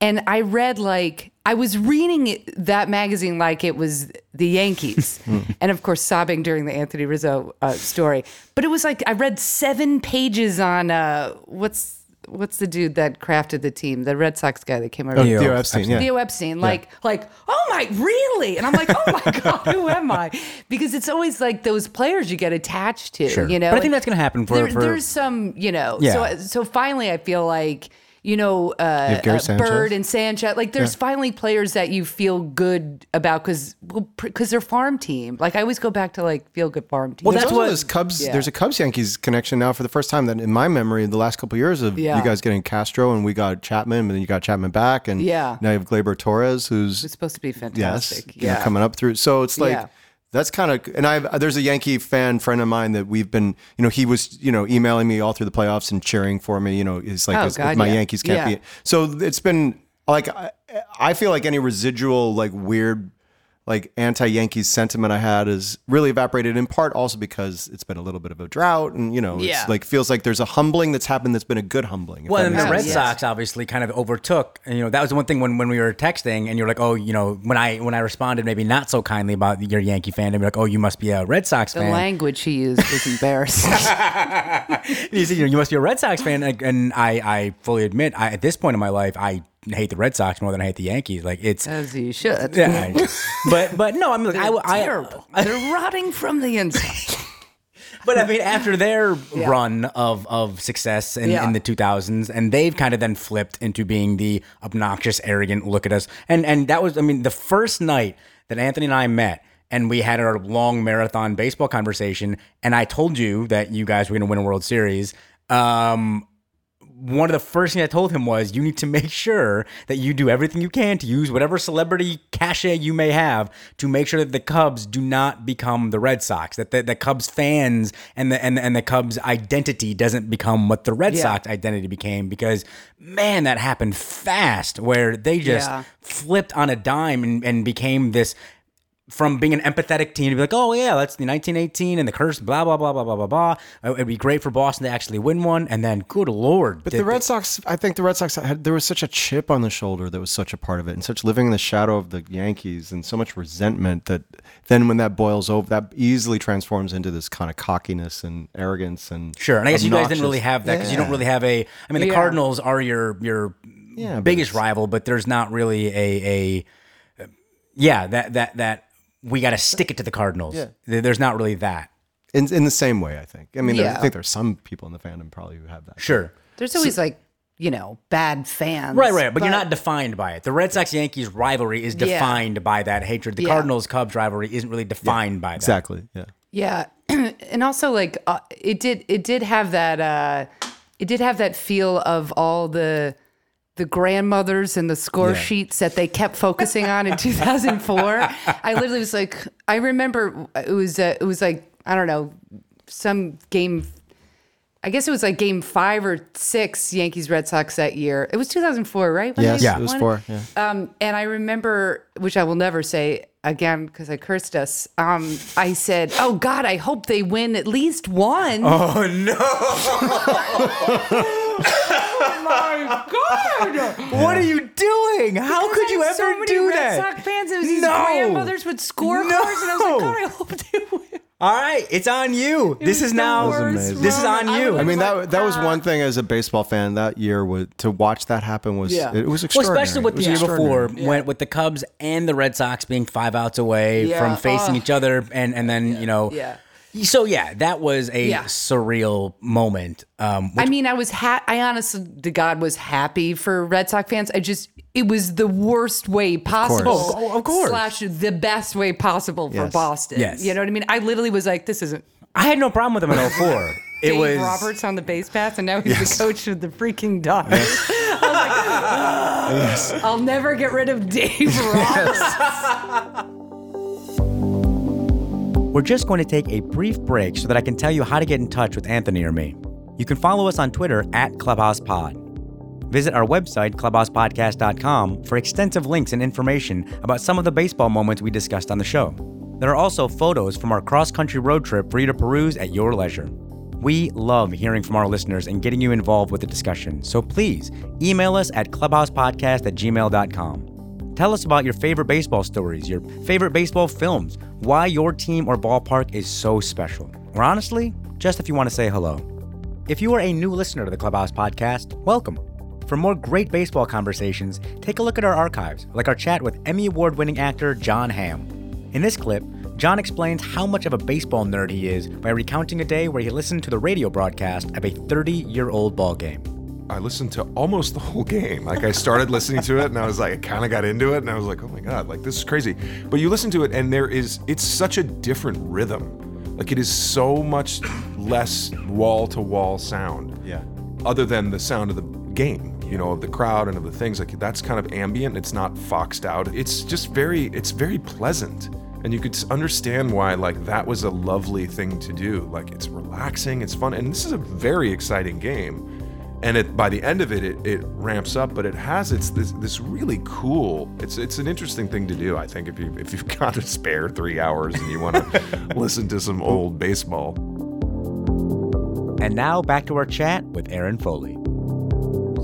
And I read like I was reading it, that magazine like it was the Yankees, and of course sobbing during the Anthony Rizzo uh, story. But it was like I read seven pages on uh, what's what's the dude that crafted the team, the Red Sox guy that came over. Oh, Theo Theo Epstein. Yeah. Theo Epstein, like, like, oh my, really? And I'm like, oh my god, who am I? Because it's always like those players you get attached to, Sure. you know. But I think And that's gonna happen for- there- for- there's some, you know. Yeah. So so finally, I feel like. You know, uh, have Gary uh, Bird and Sanchez. Like, there's finally players that you feel good about because because they're farm team. Like, I always go back to like feel good farm team. Well, There's that's also what- this Cubs. Yeah. There's a Cubs Yankees connection now for the first time that in my memory, the last couple of years of Yeah. you guys getting Castro and we got Chapman, and then you got Chapman back, and Yeah. now you have Gleyber Torres, who's it's supposed to be yes, fantastic. you know, coming up through. So it's like Yeah. That's kind of. And I there's a Yankee fan friend of mine that we've been, you know, he was you know emailing me all through the playoffs and cheering for me. You know, it's like Oh, God, my yeah. Yankees can't Yeah. be. So it's been like I, I feel like any residual like weird. Like anti-Yankees sentiment I had is really evaporated in part also because it's been a little bit of a drought and you know Yeah. it's like feels like there's a humbling that's happened that's been a good humbling. Well, and the sense. Red Yes. Sox obviously kind of overtook, and you know that was the one thing when, when we were texting, and you're like, oh, you know, when I when I responded maybe not so kindly about your Yankee fandom, you're like, oh, you must be a Red Sox The fan. The language he used was embarrassing. you said, you know, you must be a Red Sox fan, and- and I, I fully admit, I, at this point in my life, I hate the Red Sox more than I hate the Yankees. Like it's, As you should. yeah, I- but but no, I'm like, I, I, terrible. They're rotting from the inside. But I mean, after their run of, of success in, Yeah. in the 2000s, and they've kind of then flipped into being the obnoxious, arrogant look at us. And and that was, I mean, the first night that Anthony and I met, and we had our long marathon baseball conversation, and I told you that you guys were going to win a World Series. Um, one of the first things I told him was, you need to make sure that you do everything you can to use whatever celebrity cachet you may have to make sure that the Cubs do not become the Red Sox. That the, the Cubs fans and the and the, and the Cubs identity doesn't become what the Red Yeah. Sox identity became. Because man, that happened fast, where they just Yeah. flipped on a dime and, and became this from being an empathetic team to be like, oh yeah, that's the 1918 and the curse, blah blah blah blah blah blah blah. Uh, It'd be great for Boston to actually win one, and then good lord, But the Red Sox, I think the Red Sox had there was such a chip on the shoulder that was such a part of it, and such living in the shadow of the Yankees, and so much resentment that then when that boils over, that easily transforms into this kind of cockiness and arrogance and Sure, and I guess you guys didn't really have that because you don't really have a. I mean, the Yeah. Cardinals are your your Yeah, biggest it's- rival, but there's not really a a. Yeah, that that that we got to stick it to the Cardinals. Yeah. There's not really that. in in the same way. I think. I mean, there- Yeah. I think there's some people in the fandom probably who have that. Sure. There's always like, you know, bad fans. Right, right, but, you're not defined by it. The Red Sox Yankees rivalry is Yeah. defined by that hatred. The Yeah. Cardinals Cubs rivalry isn't really defined by that. Exactly. Yeah. Yeah, and also like uh, it did it did have that uh it did have that feel of all the the grandmothers and the score Yeah. sheets that they kept focusing on in 2004. I literally was like I remember it was uh, it was like I don't know some game I guess it was like game 5 or 6 Yankees Red Sox that year. It was 2004, right? when Yes. they It was four. Yeah. Um, and I remember, which I will never say again because I cursed us. Um, I said, "Oh God, I hope they win at least one." Oh no! Oh, what are you doing? How Because could I you had ever so many do Red that? Sox fans. It was these No. grandmothers with scorecards, No. and I was like, God, I hope they win. All right, it's on you. this is now. This is on you. was I mean like, that that was one thing as a baseball fan that year was to watch that happen was Yeah. it, was Well, extraordinary. especially with the year before, extraordinary. when with the Cubs and the Red Sox being five outs away Yeah. from facing Oh. each other, and and then you know, Yeah. So yeah, that was a Yeah. surreal moment. Um, I mean, I was ha- I honestly to God was happy for Red Sox fans. I just it was the worst way possible. course. Oh, of course. Slash the best way possible for Yes. Boston. Yes. You know what I mean? I literally was like, this isn't I had no problem with him in 04. it Dave was Roberts on the base pass, and now he's the coach of the freaking Dodgers. I was like, "Ah, I'll never get rid of Dave Roberts. We're just going to take a brief break so that I can tell you how to get in touch with Anthony or me. You can follow us on Twitter at ClubhousePod. Visit our website, clubhousepodcast.com, for extensive links and information about some of the baseball moments we discussed on the show. There are also photos from our cross country road trip for you to peruse at your leisure. We love hearing from our listeners and getting you involved with the discussion. So please email us at clubhousepodcast at gmail.com. Tell us about your favorite baseball stories, your favorite baseball films, why your team or ballpark is so special. Or honestly, just if you want to say hello. If you are a new listener to the Clubhouse Podcast, welcome. For more great baseball conversations, take a look at our archives, like our chat with Emmy Award winning actor Jon Hamm. In this clip, John explains how much of a baseball nerd he is by recounting a day where he listened to the radio broadcast of a 30 year old ball game. I listened to almost the whole game. Like I started listening to it and I was like, I kind of got into it and I was like, oh my God, like this is crazy. But you listen to it and there is, it's such a different rhythm. Like it is so much less wall to wall sound. Yeah. Other than the sound of the game, you know, of the crowd and of the things. Like that's kind of ambient. It's not foxed out. It's just very, it's very pleasant. And you could understand why, like, that was a lovely thing to do. Like, it's relaxing, it's fun, and this is a very exciting game and it by the end of it, it it ramps up but it has its this, this really cool it's it's an interesting thing to do i think if you if you've got a spare three hours and you want to listen to some old baseball And now back to our chat with Erin Foley.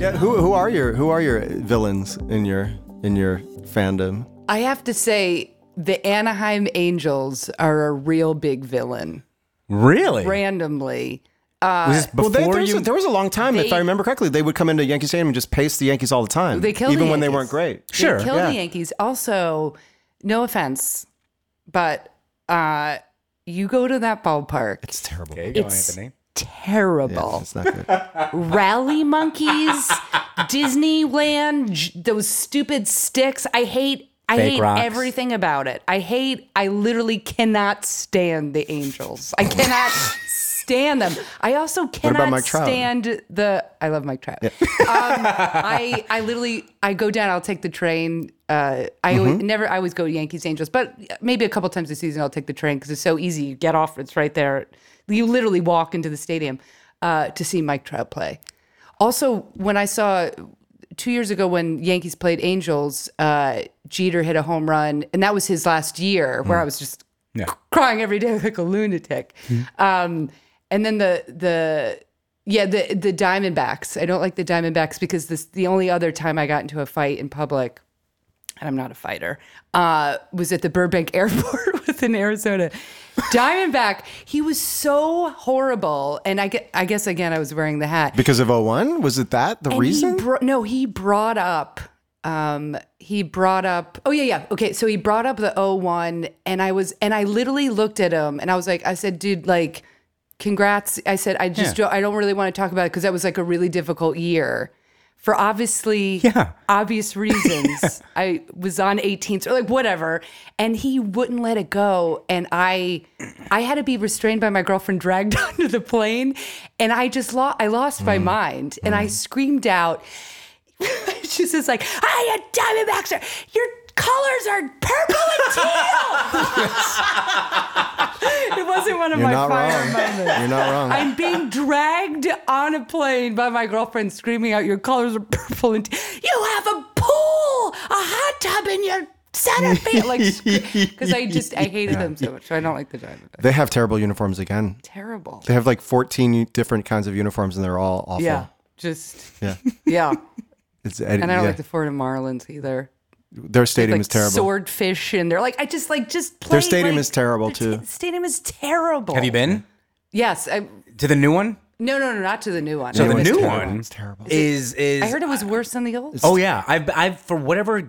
Yeah. Who who are your who are your villains in your in your fandom? I have to say, the Anaheim Angels are a real big villain. Really? Randomly, Was this Well, before they, there, was you? a, there was a long time, if I remember correctly, they would come into Yankee Stadium and just pace the Yankees all the time. They killed even the when they weren't great. Sure, they kill yeah. the Yankees. Also, no offense, but uh, you go to that ballpark. It's terrible. Okay, go, It's- Anthony. terrible. It's not good. Rally monkeys, Disneyland, those stupid sticks. I hate. I Fake hate rocks. everything about it. I hate. I literally cannot stand the Angels. I cannot stand them. I also cannot stand the. I love Mike Trout. Um, I I literally I go down. I'll take the train. Uh, I Mm-hmm. never. I always go to Yankees Angels, but maybe a couple times a season I'll take the train because it's so easy. You get off. It's right there. You literally walk into the stadium uh, to see Mike Trout play. Also, when I saw two years ago when Yankees played Angels, uh, Jeter hit a home run, and that was his last year, where I was just Yeah. crying every day like a lunatic. Um, and then the the yeah the the Diamondbacks. I don't like the Diamondbacks because this the only other time I got into a fight in public, and I'm not a fighter, uh, was at the Burbank Airport with an Arizona Diamondback. He was so horrible, and I get I guess again I was wearing the hat. Because of 01? Was it that the And reason? He no, he brought up. Um, he brought up. Oh yeah, yeah. Okay, so he brought up the 01 and I was, and I literally looked at him, and I was like, I said, dude, like, congrats. I said, I just, don't, I don't really want to talk about it because that was like a really difficult year. For obviously Yeah. obvious reasons, I was on 18th or like whatever, and he wouldn't let it go. And I, I had to be restrained by my girlfriend, dragged onto the plane, and I just lost. I lost my mm. mind, and I mm. screamed out. She's just like, "I a Diamondbacks are your colors are purple and teal." it wasn't one of You're my not fire wrong. moments. You're not wrong. I'm being dragged on a plane by my girlfriend screaming out, Your colors are purple and t- you have a pool, a hot tub in your center field. Like, because I just, I hated them so much. I don't like the Diamondbacks. they have terrible uniforms again. Terrible. They have like 14 different kinds of uniforms and they're all awful. Yeah. Just, Yeah. yeah. It's, And I don't yeah. like the Florida Marlins either. Their stadium Like is terrible. swordfish, and they're like, I just like, just play. Their stadium like- is terrible, too. sta- Stadium is terrible. Have you been Yes. I, to the new one? no, no, no, not to the new one. So I the went- new terrible. one is terrible. is is I heard it was worse than the old. Oh yeah, I've I've for whatever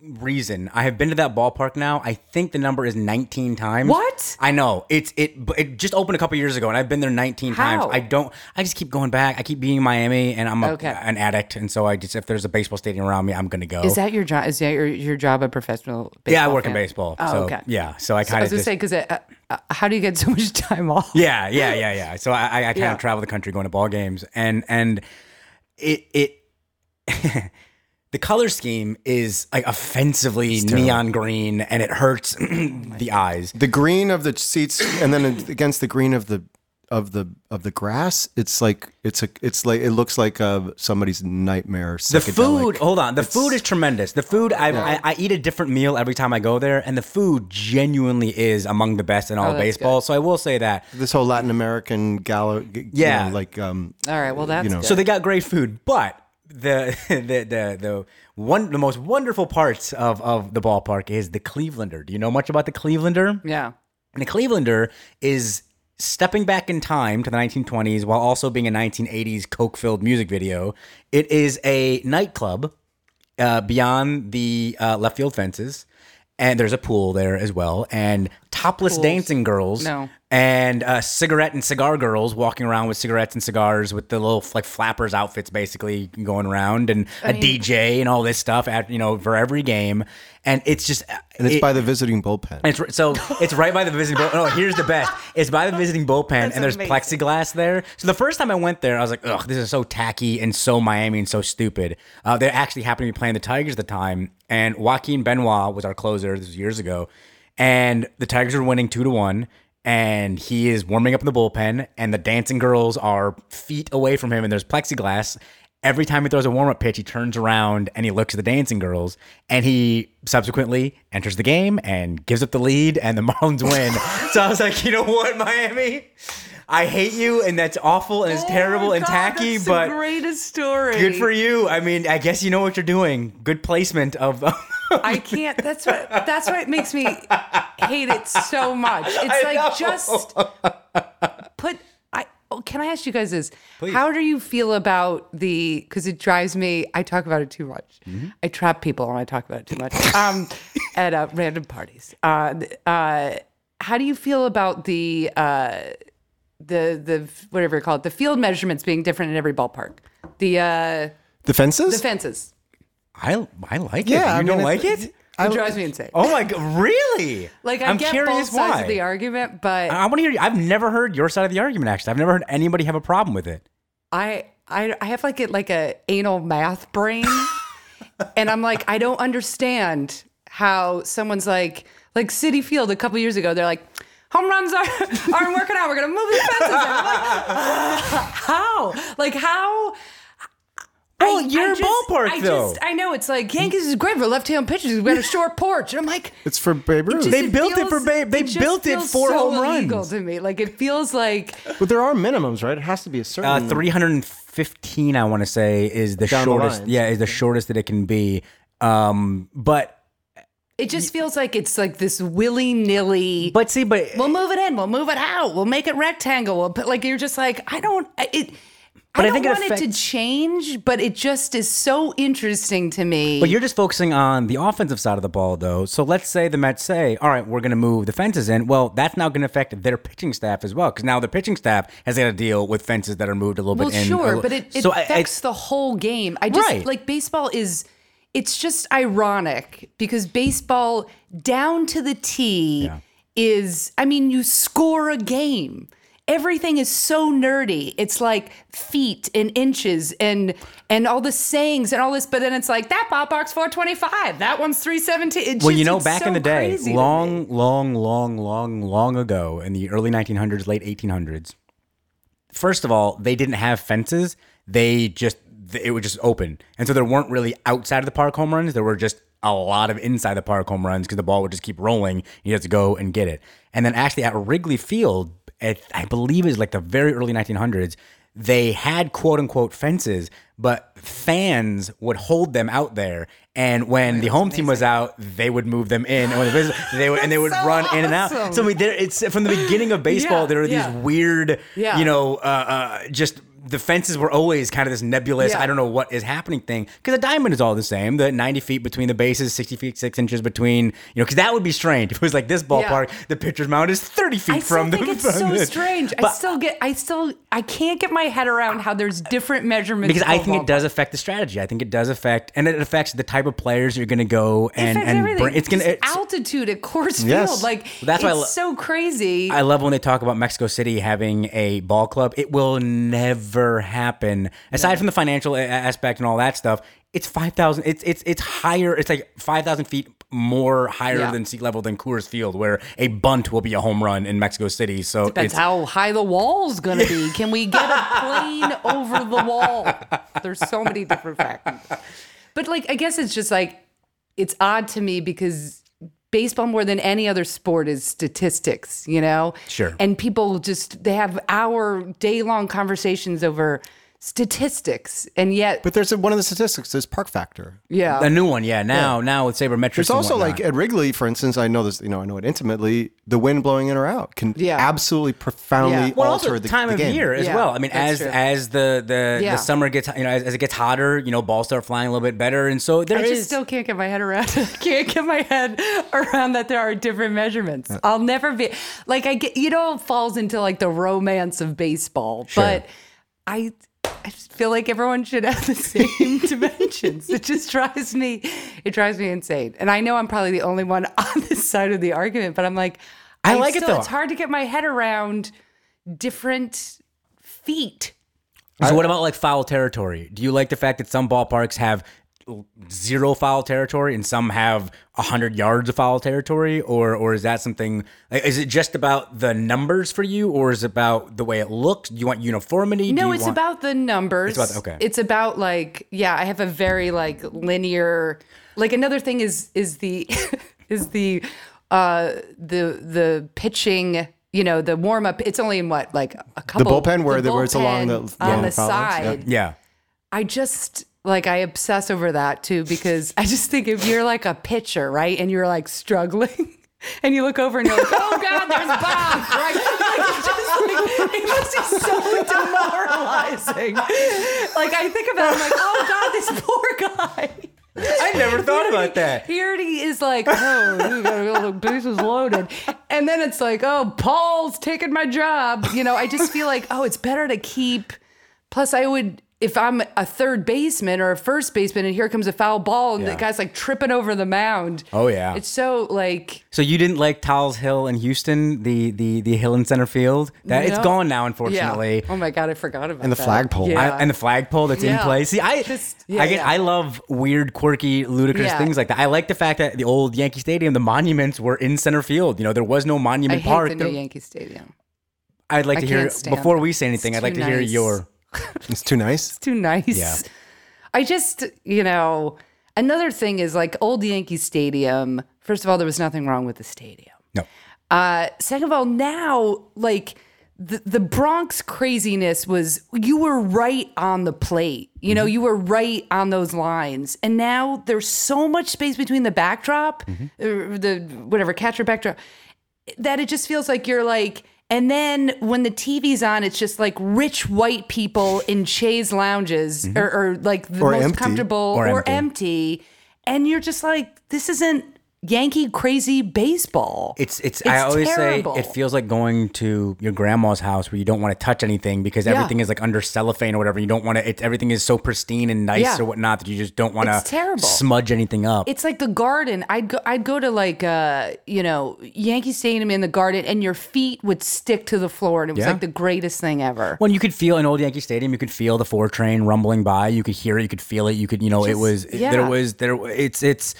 reason I have been to that ballpark now. I think the number is 19 times. What? I know it's it. It just opened a couple years ago, and I've been there 19 times. I don't. I just keep going back. I keep being in Miami, and I'm a, Okay. an addict, and so I just if there's a baseball stadium around me, I'm gonna go. Is that your job? Is that your, your job a professional? yeah, I work in baseball. Oh, so, okay. Yeah, so I I kind was of gonna just say because uh, uh, how do you get so much time off? Yeah, yeah, yeah, yeah. So I, I, I kind Yeah. of travel the country going to ball games, and and it it the color scheme is like offensively neon green, and it hurts the eyes. The green of the seats and then against the green of the of the of the grass, it's like it's a it's like it looks like uh, somebody's nightmare. The food, hold on. The food is tremendous. The food, I, I, I eat a different meal every time I go there, and the food genuinely is among the best in all Oh, of that's baseball. So I will say that. This whole Latin American gala, you Yeah. know, like um, All right, well that's you know. good. So they got great food, but the the the the one the most wonderful parts of of the ballpark is the Clevelander. Do you know much about the Clevelander? yeah. And the Clevelander is stepping back in time to the 1920s while also being a 1980s coke-filled music video. It is a nightclub uh, beyond the uh, left field fences, and there's a pool there as well, and topless Pools. dancing girls. No. And uh, cigarette and cigar girls walking around with cigarettes and cigars with the little like flappers outfits basically going around and a DJ and all this stuff at you know for every game and it's just and it's it- by the visiting bullpen. it's so it's right by the visiting bull. No, here's the best. It's by the visiting bullpen, and there's amazing. plexiglass there. So the first time I went there, I was like, "Ugh, this is so tacky and so Miami and so stupid." Uh, they actually happened to be playing the Tigers at the time, and Joaquin Benoit was our closer. This was years ago, and the Tigers were winning two to one. And he is warming up in the bullpen, and the dancing girls are feet away from him, and there's plexiglass. Every time he throws a warm up pitch, he turns around and he looks at the dancing girls, and he subsequently enters the game and gives up the lead, and the Marlins win. so I was like, you know what, Miami? I hate you, and that's awful, and it's oh terrible and tacky, Oh that's but the greatest story. good for you. I mean, I guess you know what you're doing. Good placement of. I can't. That's what. That's what makes me hate it so much. It's I like know. just put. I oh, can I ask you guys this? How do you feel about the? Because it drives me. I talk about it too much. Mm-hmm. I trap people when I talk about it too much. Um, at uh, random parties. Uh, uh, how do you feel about the? Uh, the the whatever you call it, the field measurements being different in every ballpark. The uh the fences. the fences. I I like it. You I don't like it's- it? It drives me insane. Oh my god! Really? Like I I'm get curious both sides why. of the argument, but I want to hear. you. I've never heard your side of the argument. Actually, I've never heard anybody have a problem with it. I I I have like a like a anal math brain, and I'm like I don't understand how someone's like like Citi Field a couple years ago. They're like. Home runs are, aren't working out. We're gonna move the fences. in." I'm like, how? Like how? Well, I- your I just- ballpark I though. Just, I know it's like Yankees is great for left-hand pitchers. We've got a short porch, I'm like, It's for Babe Ruth. just- They built it for feels- Babe- they just built it for so home runs. illegal to me. Like it feels like but there are minimums, right? It has to be a certain. Uh, 315, I want to say, is the Down shortest. line. yeah, is the shortest that it can be. Um, but it just feels like it's like this willy-nilly. but see, but We'll move it in. We'll move it out. We'll make it rectangle. We'll put like you're just like I don't. It. But I I don't think it want it, to change, but it just is so interesting to me. But you're just focusing on the offensive side of the ball, though. So let's say the Mets say, "All right, we're going to move the fences in." Well, that's now going to affect their pitching staff as well, because now the pitching staff has got to deal with fences that are moved a little well, bit in. sure, a- but it, it so I- I- affects the whole game. I just Right. like baseball is. It's just ironic because baseball down to the T Yeah. is. I mean, you score a game. Everything is so nerdy. It's like feet and inches and and all the sayings and all this. But then it's like that ballpark's four twenty five. That one's three seventeen. well, you know, back in the day, long, long. long, long, long, long ago, in the early 1900s, late 1800s. First of all, they didn't have fences. They just it was just open, and so there weren't really outside of the park home runs. There were just a lot of inside the park home runs because the ball would just keep rolling. You had to go and get it. And then actually at Wrigley Field, at, I believe it was like the very early 1900s. They had quote unquote fences, but fans would hold them out there. And when the home team was out, they would move them in. And when the they would and they would so run in and out. So I mean, there, it's from the beginning of baseball. Yeah, there are these weird, Yeah. you know, uh, uh, just the fences were always kind of this nebulous. Yeah. I don't know what is happening thing because a diamond is all the same. The ninety feet between the bases, sixty feet six inches between. You know, because that would be strange if it was like this ballpark. The pitcher's mound is thirty feet I still from think the. it's from so the- strange. I still get. I still. I can't get my head around how there's different measurements. because I think it does affect the strategy. I think it does affect, and it affects the type of players you're going to go and affects and everything. bring. It's going to. altitude at Coors Yes. Field. Like That's why I it's lo- so crazy. I love when they talk about Mexico City having a ball club. It will never happen. Aside from the financial a- aspect and all that stuff, it's five thousand. It's it's it's higher. It's like five thousand feet more higher Yeah. than sea level than Coors Field, where a bunt will be a home run in Mexico City. So That's how high the wall's gonna be. Can we get a plane over the wall? There's so many different factors. But like, I guess it's just like it's odd to me because baseball more than any other sport is statistics, you know? Sure. And people just they have hour day long conversations over statistics. And yet But there's a, one of the statistics. There's park factor. yeah. a new one. Yeah, now now with sabermetrics. There's and also like at Wrigley, for instance. I know this. You know, I know it intimately. The wind blowing in or out can Yeah. absolutely profoundly Yeah. Well, alter also the time the of game. year as Yeah, well. I mean, that's as true. as the the, Yeah. the summer gets you know as, as it gets hotter, you know, balls start flying a little bit better, and so there I is just still can't get my head around. can't get my head around that there are different measurements. I'll never be like I get. You know, it falls into like the romance of baseball, but I. I just feel like everyone should have the same dimensions. It just drives me, it drives me insane. And I know I'm probably the only one on this side of the argument, but I'm like, I like it, though. It's hard to get my head around different feet. So what about like foul territory? Do you like the fact that some ballparks have l- zero foul territory and some have hundred yards of foul territory, or or is that something? Like, is it just about the numbers for you, or is it about the way it looks? Do you want uniformity? No, it's want- about the numbers. It's about- okay. It's about like yeah, I have a very like linear. Like another thing is is the is the uh the the pitching. You know the warm up. It's only in what like a couple. The bullpen where the- where it's along the- bullpen along on the the foul lines, yeah. side. yeah. I just like I obsess over that too because I just think if you're like a pitcher, right, and you're like struggling. And you look over and you're like, oh God, there's Bob, right? Like, it's just like, it must be so demoralizing. Like, I think about it, I'm like, oh God, this poor guy. I never thought about that. He is like, oh, you got all the bases loaded. And then it's like, oh, Paul's taking my job. You know, I just feel like, oh, it's better to keep. Plus, I would, if I'm a third baseman or a first baseman and here comes a foul ball and Yeah. the guy's like tripping over the mound. Oh, yeah. It's so like, So you didn't like Tal's Hill in Houston, the the the hill in center field? That it's gone now, yeah. unfortunately. Oh my God, I forgot about it. And the that. flagpole. Yeah. I, and the flagpole that's in Yeah. place. See, I Just- yeah, I get yeah. I love weird, quirky, ludicrous Yeah. things like that. I like the fact that the old Yankee Stadium, the monuments were in center field. You know, there was no I monument hate park. the new There- Yankee Stadium. I'd like I to hear before we say anything. It's I'd like too to hear your. It's too nice. It's too nice. Yeah. I just, you know, another thing is like old Yankee Stadium. First of all, there was nothing wrong with the stadium. No, Uh, second of all, now like the the Bronx craziness was you were right on the plate. You know, mm-hmm. you were right on those lines, and now there's so much space between the backdrop, or the whatever catcher backdrop, that it just feels like you're like. And then when the TV's on, it's just like rich white people in chaise lounges mm-hmm. or, or like the Or most empty. comfortable Or or, empty. empty. And you're just like, this isn't Yankee crazy baseball. it's it's. I always terrible. say it feels like going to your grandma's house where you don't want to touch anything because Yeah. everything is like under cellophane or whatever. You don't want to. It, everything is so pristine and nice Yeah. or whatnot that you just don't want It's to terrible. smudge anything up. It's like the garden. I'd go I'd go to like uh, you know, Yankee Stadium in the garden and your feet would stick to the floor and it was Yeah. like the greatest thing ever. When you could feel an old Yankee Stadium, you could feel the four train rumbling by. You could hear it. You could feel it. You could, you know, it was yeah. there was there. It's it's.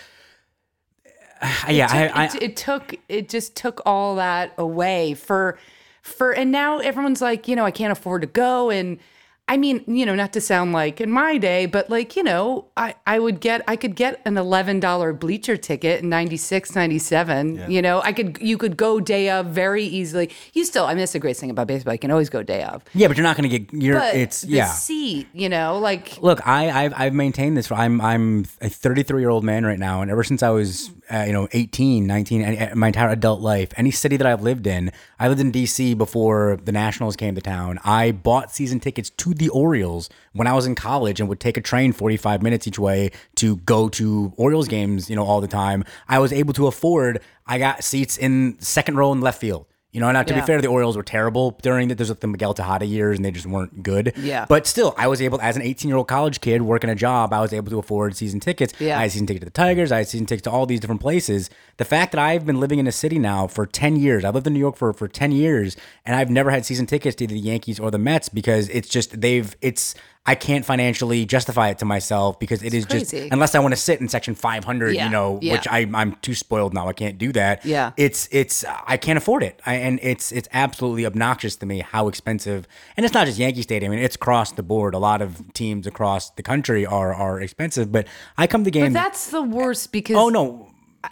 Yeah, took- I, I, it, it took it just took all that away for for and now everyone's like you know i can't afford to go and i mean you know not to sound like in my day but like you know i i would get i could get an $11 bleacher ticket in 96 97 you know i could you could go day of very easily you still i mean that's the great thing about baseball you can always go day of yeah, but you're not gonna get. You're. but it's the yeah. seat you know like Look, I, I've, I've maintained this. For, I'm I'm a 33 year old man right now, and ever since I was uh, you know 18, 19, and, and my entire adult life, any city that I've lived in, I lived in D.C. before the Nationals came to town. I bought season tickets to the Orioles when I was in college, and would take a train 45 minutes each way to go to Orioles games. You know, all the time. I was able to afford. I got seats in second row in left field. You know, now to be fair, the Orioles were terrible during the, there's like the Miguel Tejada years, and they just weren't good. Yeah. But still, I was able, as an 18 year old college kid working a job, I was able to afford season tickets. Yeah. I had season ticket to the Tigers. I had season tickets to all these different places. The fact that I've been living in a city now for 10 years, I've lived in New York for, for 10 years, and I've never had season tickets to either the Yankees or the Mets because it's just, they've, it's, I can't financially justify it to myself because it is just crazy. unless I want to sit in section 500, Yeah, you know, yeah. which I I'm too spoiled now. I can't do that. Yeah. It's it's I can't afford it. I, and it's it's absolutely obnoxious to me how expensive. And it's not just Yankee Stadium. I mean, it's across the board. A lot of teams across the country are are expensive, but I come to But games that's the worst because Oh no.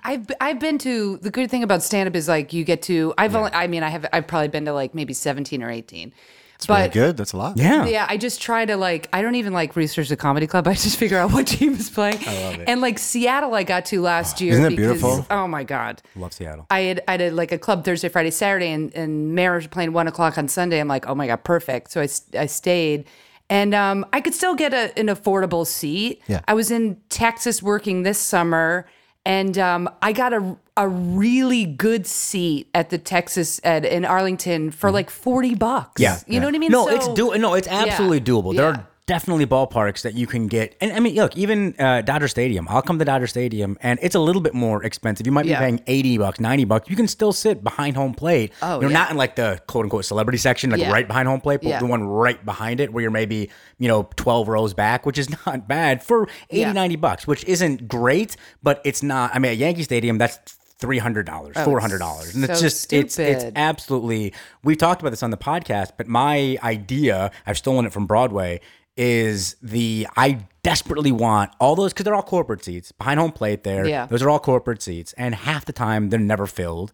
I've I've been to the good thing about stand up is like you get to I've only I mean I have I've probably been to like maybe 17 or 18. It's but really good. That's a lot. Yeah. Yeah, I just try to like I don't even like research the comedy club. I just figure out what team is playing. I love it. And like Seattle I got to last year Isn't it because- beautiful? Oh my god. Love Seattle. I had I had like a club Thursday, Friday, Saturday, and and Mariners playing one o'clock on Sunday. I'm like, oh my god, perfect. So I, I stayed, and um, I could still get a, an affordable seat. Yeah. I was in Texas working this summer, and um, I got a a really good seat at the Texas at in Arlington for like forty bucks. Yeah, you know what I mean. No, So- it's do no, it's absolutely Yeah, doable. There yeah. are definitely ballparks that you can get, and I mean, look, even uh, Dodger Stadium. I'll come to Dodger Stadium, and it's a little bit more expensive. You might Yeah. be paying eighty bucks, ninety bucks. You can still sit behind home plate. Oh, you're yeah. not in like the quote unquote celebrity section, like Yeah. right behind home plate, but Yeah. the one right behind it, where you're maybe you know twelve rows back, which is not bad for 80, Yeah. 90 bucks, which isn't great, but it's not. I mean, at Yankee Stadium, that's. Three hundred dollars, oh, four hundred dollars, and it's Oh, so just it's it's absolutely we've talked about this on the podcast but my idea i've stolen it from broadway is the i desperately want all those because they're all corporate seats. Behind home plate there. Yeah. those are all corporate seats. And half the time they're never filled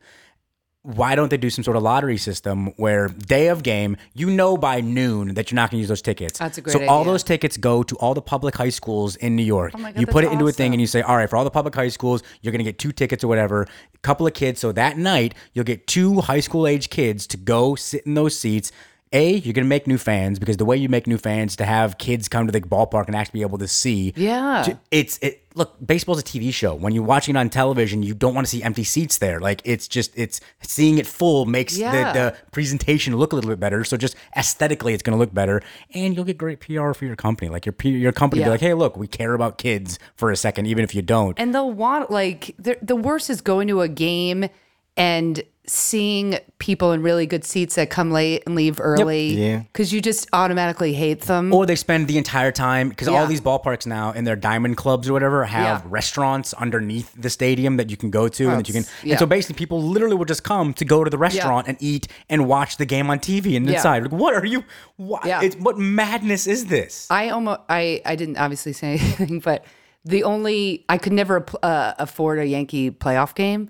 why don't they do some sort of lottery system where day of game you know by noon that you're not going to use those tickets. That's a great so all those tickets go to all the public high schools in new york. Oh my God, you put that's it into a thing awesome. and you say all right for all the public high schools you're going to get two tickets or whatever. A couple of kids so that night you'll get two high school age kids to go sit in those seats a you're going to make new fans because the way you make new fans to have kids come to the ballpark and actually be able to see. Yeah. It's it look baseball's a tv show. When you're watching it on television you don't want to see empty seats there. Like it's just it's seeing it full makes Yeah. the, the presentation look a little bit better. So just aesthetically it's going to look better. And you'll get great pr for your company. Like your your company will be like hey look we care about kids for a second even if you don't. And they'll want like the the worst is going to a game and seeing people in really good seats that come late and leave early Yeah. because you just automatically hate them. or they spend the entire time because all these ballparks now in their diamond clubs or whatever have Yeah. restaurants underneath the stadium that you can go to and that you can yeah. and so basically people literally will just come to go to the restaurant and eat and watch the game on TV and Yeah. decide like what are you what Yeah. it's, what madness is this I almost I I didn't obviously say anything, but the only I could never uh, afford a Yankee playoff game,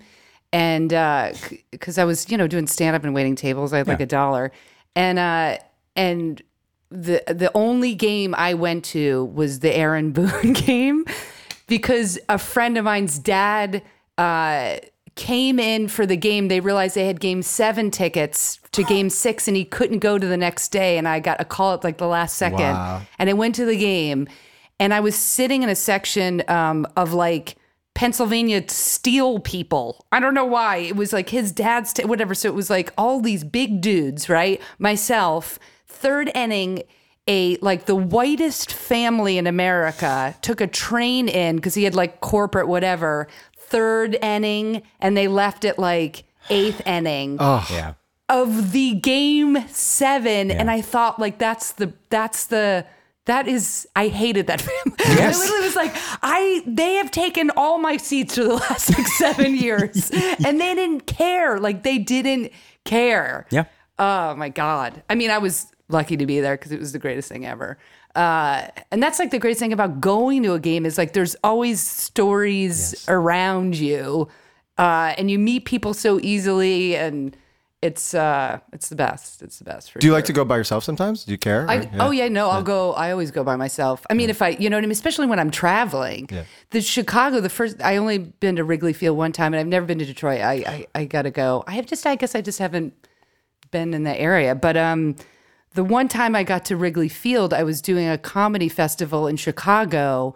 and because I was you know doing stand up and waiting tables, I had like a dollar, and uh and the the only game I went to was the Aaron Boone game because a friend of mine's dad uh came in for the game. They realized they had game 7 tickets to game 6 and he couldn't go to the next day. And I got a call at like the last second. Wow. and I went to the game. And I was sitting in a section um, of like Pennsylvania steel people. I don't know why. It was like his dad's t- whatever. So it was like all these big dudes, right? Myself, third inning, a like the whitest family in America took a train in because he had like corporate whatever. Third inning, and they left it like eighth inning yeah of the game seven, and I thought like that's the that's the that is I hated that family. I literally was like, I they have taken all my seats for the last like seven years, and they didn't care. Like they didn't care. yeah Oh my god. I mean, I was lucky to be there because it was the greatest thing ever. Uh, and that's like the greatest thing about going to a game is like there's always stories around you, uh, and you meet people so easily, and it's uh, it's the best. It's the best. For Do you sure. like to go by yourself sometimes? Do you care? I, Or- Oh yeah, no, I'll go. I always go by myself. I mean, if I, you know what I mean, especially when I'm traveling. The Chicago, the first, I only been to Wrigley Field one time, and I've never been to Detroit. I, I, I gotta go. I have just, I guess, I just haven't been in the area. But um, the one time I got to Wrigley Field, I was doing a comedy festival in Chicago,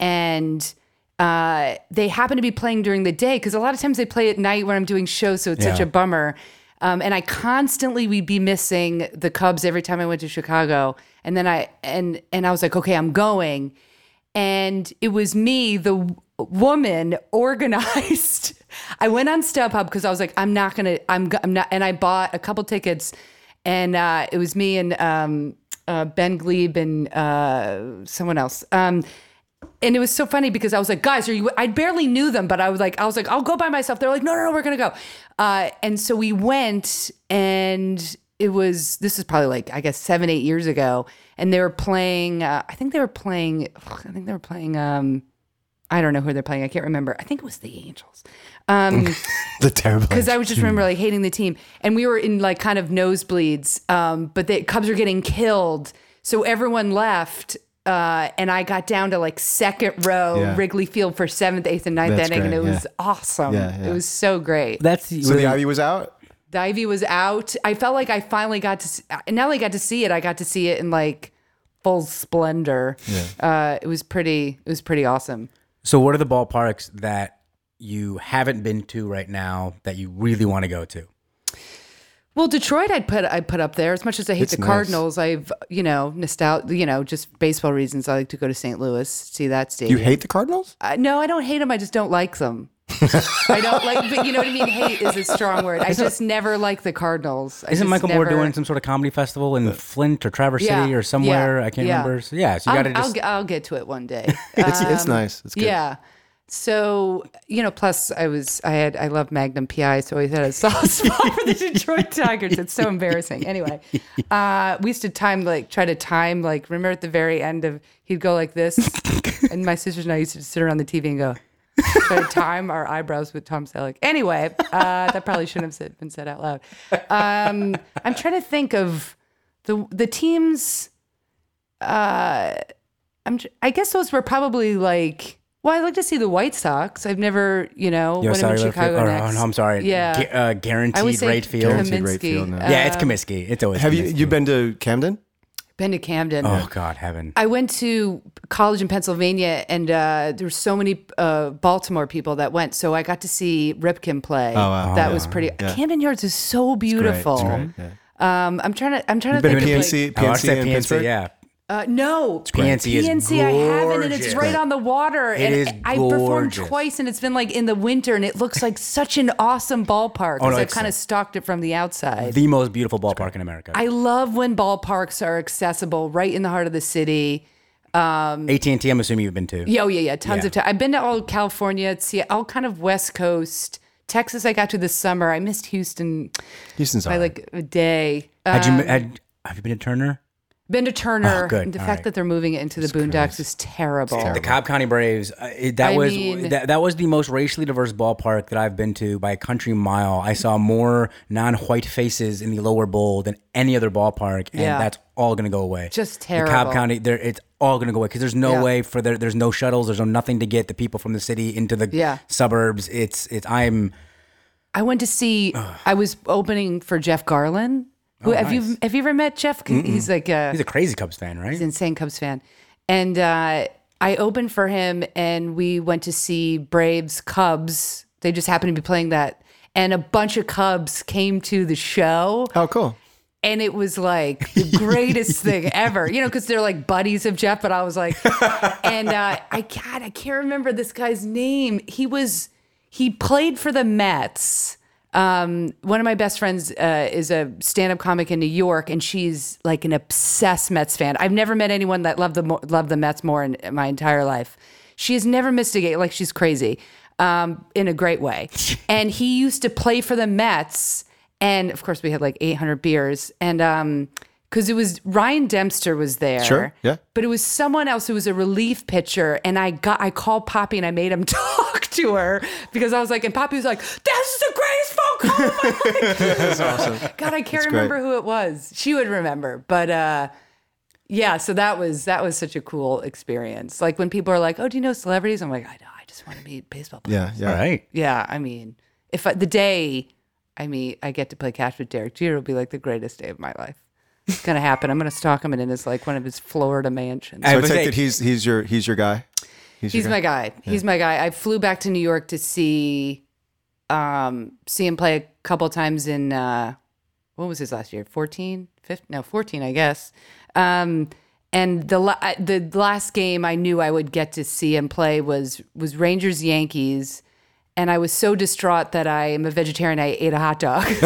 and uh, they happened to be playing during the day because a lot of times they play at night when I'm doing shows, so it's such a bummer. Um, and I constantly we'd be missing the Cubs every time I went to Chicago. And then I and and I was like, okay, I'm going. And it was me, the woman, organized. I went on StubHub because I was like, I'm not gonna, I'm, I'm not. And I bought a couple tickets, and uh, it was me and um, uh, Ben Gleib and uh, someone else. Um, and it was so funny because I was like, guys, are you? I barely knew them, but I was like, I was like, I'll go by myself. They're like, no, no, no, we're gonna go. Uh, and so we went, and it was this is probably like I guess seven, eight years ago, and they were playing. Uh, I think they were playing. I think they were playing. Um, I don't know who they're playing. I can't remember. I think it was the Angels. Um, The terrible. because I was just remember like hating the team, and we were in like kind of nosebleeds. Um, but the Cubs were getting killed, so everyone left. Uh, and I got down to like second row Yeah. Wrigley Field for seventh, eighth, and ninth That's inning, and it great, was awesome. Yeah, yeah. It was so great. That's so the ivy was out. The Ivy was out. I felt like I finally got to, s- and not only got to see it, I got to see it in like full splendor. Uh, it was pretty. It was pretty awesome. So, what are the ballparks that you haven't been to right now that you really want to go to? Well, Detroit, I'd put I put up there. As much as I hate It's the nice. Cardinals, I've you know nostalgia. You know, just baseball reasons. I like to go to St. Louis, see that stadium. You hate the Cardinals? Uh, no, I don't hate them. I just don't like them. I don't like, but you know what I mean. Hate is a strong word. I just never like the Cardinals. I Isn't just Michael Moore never- doing some sort of comedy festival in Flint or Traverse Yeah, City or somewhere? yeah, I can't yeah. remember. So, yeah, so you I'll, got to I'll, get- I'll get to it one day. It's it's nice. It's good. Um, Yeah. So you know, plus I was I had I love Magnum PI, so I always had a soft spot for the Detroit Tigers. It's so embarrassing. Anyway, uh, we used to time like try to time like remember at the very end of he'd go like this, and my sisters and I used to sit around the TV and go try to time our eyebrows with Tom Selleck. Anyway, uh, that probably shouldn't have been said out loud. Um, I'm trying to think of the the teams. Uh, I'm tr- I guess those were probably like. Well, I'd like to see the White Sox. I've never, you know, Yo, when I'm in Chicago field- or, next. oh, no, I'm sorry. Yeah. Gu- uh, guaranteed I would say rate field. Guaranteed rate Comiskey. field now. yeah, it's Uh, Comiskey. It's always. Have you Comiskey. you been to Camden? Been to Camden. Oh God, heaven. I went to college in Pennsylvania, and uh, there were so many uh, Baltimore people that went. So I got to see Ripken play. Oh, wow. That Yeah. was pretty. Yeah. Camden Yards is so beautiful. It's great. Yeah. Um, I'm trying to. I'm trying to Been think to of PNC, like, Oh, I PNC said in PNC, Pittsburgh? Yeah. Uh, no, PNC is PNC I haven't, and it's right on the water. It and is I performed twice, and it's been like in the winter, and it looks like such an awesome ballpark. Oh, no, I've kind of stalked it from the outside. The most beautiful ballpark in America. I love when ballparks are accessible, right in the heart of the city. AT&T. I'm assuming you've been to. Yeah, oh yeah, yeah, tons Yeah. of time. I've been to all California, see all kind of West Coast. Texas, I got to this summer. I missed Houston Houston's by all right. like a day. Had you Um, had, have you been to Turner? Been to Turner? Oh, good. and The All fact right. that they're moving it into the Boondocks is terrible. The Cobb County Braves. Uh, it, that I was mean- that, that was the most racially diverse ballpark that I've been to by a country mile. I saw more non-white faces in the lower bowl than any other ballpark, and Yeah. that's all going to go away. Just terrible. The. Cobb County, there it's all going to go away because there's no Yeah. way for there. There's no shuttles. There's no nothing to get the people from the city into the Yeah. suburbs. It's it's. I'm. I went to see. I was opening for Jeff Garlin. Who, Oh, have you have you ever met Jeff? He's like a He's a crazy Cubs fan, right? he's an insane Cubs fan, and uh, I opened for him, and we went to see Braves Cubs. They just happened to be playing that, and a bunch of Cubs came to the show. Oh, cool. and it was like the greatest thing ever. You know, because they're like buddies of Jeff. But I was like, and uh, I God, I can't remember this guy's name. He was he played for the Mets. Um, one of my best friends uh, is a stand-up comic in New York, and she's like an obsessed Mets fan. I've never met anyone that loved the mo- loved the Mets more in my entire life. She has never missed a game. Like she's crazy, um, in a great way. and he used to play for the Mets, and of course we had like 800 beers, and um, because it was Ryan Dempster was there, Sure, yeah. but it was someone else who was a relief pitcher, and I got I called Poppy and I made him talk to her because I was like, and Poppy was like, "That's the greatest phone call of my life." That's awesome. God, I can't That's remember great. who it was. She would remember, but uh, yeah. So that was that was such a cool experience. Like when people are like, "Oh, do you know celebrities?" I'm like, "I know. I just want to meet baseball players." Yeah, yeah. All right. Yeah, I mean, if I, the day I meet, I get to play catch with Derek Jeter It'll be like the greatest day of my life. It's gonna happen. I'm gonna stalk him and in his like one of his Florida mansions. I So I was take say- that he's he's your he's your guy. your He's my guy. He's my guy. I flew back to New York to see um see him play a couple times in uh what was his last year? 14? 15? No, 14, I guess. Um and the la- the last game I knew I would get to see him play was was Rangers Yankees and I was so distraught that I am a vegetarian I ate a hot dog.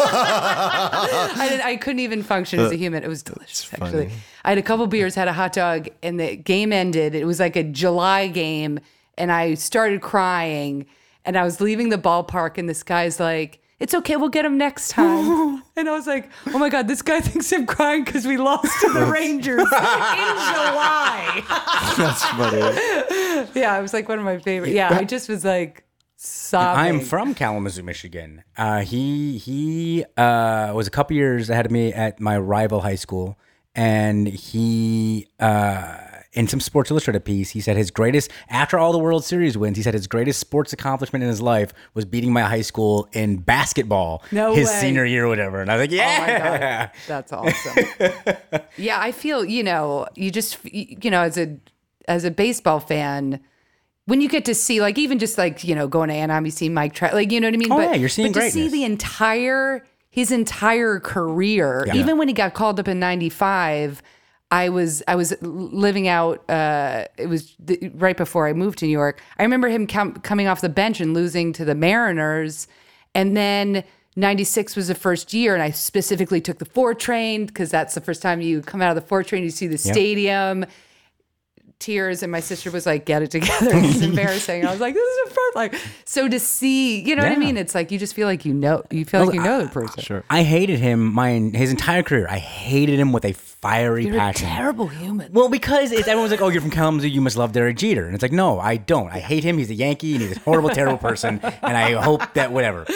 I, didn't, I couldn't even function as a human. It was delicious, actually. I had a couple beers, had a hot dog, and the game ended. It was like a July game, and I started crying. And I was leaving the ballpark, and this guy's like, "It's okay, we'll get him next time." and I was like, "Oh my god, this guy thinks I'm crying because we lost to the Rangers in July." That's funny. yeah, it was like one of my favorite. Yeah, I just was like sobbing. I'm from Kalamazoo, Michigan. Uh, he he uh, was a couple years ahead of me at my rival high school, and he uh, in some Sports Illustrated piece, he said his greatest after all the World Series wins, he said his greatest sports accomplishment in his life was beating my high school in basketball No his way. senior year or whatever. And I was like, Oh my yeah. God, that's awesome. yeah, I feel you know you just you know as a as a baseball fan when you get to see like even just like you know going to Anaheim, you see Mike Trout, like you know what I mean. Oh, but, yeah, you're seeing but to see the entire his entire career, Yeah. even when he got called up in '95. I was I was living out. Uh, it was the, right before I moved to New York. I remember him com- coming off the bench and losing to the Mariners, and then 96 was the first year, and I specifically took the four train because that's the first time you come out of the four train, you see the stadium. Tears and my sister was like, "Get it together." It's embarrassing. I was like, "This is a first. Like, so to see, you know what I mean? It's like you just feel like you know, you feel like you know the person. Sure. I hated him my his entire career. I hated him with a fiery You're a passion. terrible human. Well, because it's, everyone's like, "Oh, you're from Kalamazoo, you must love Derek Jeter," and it's like, no, I don't. I hate him. He's a Yankee, and he's a horrible, terrible person. And I hope that whatever.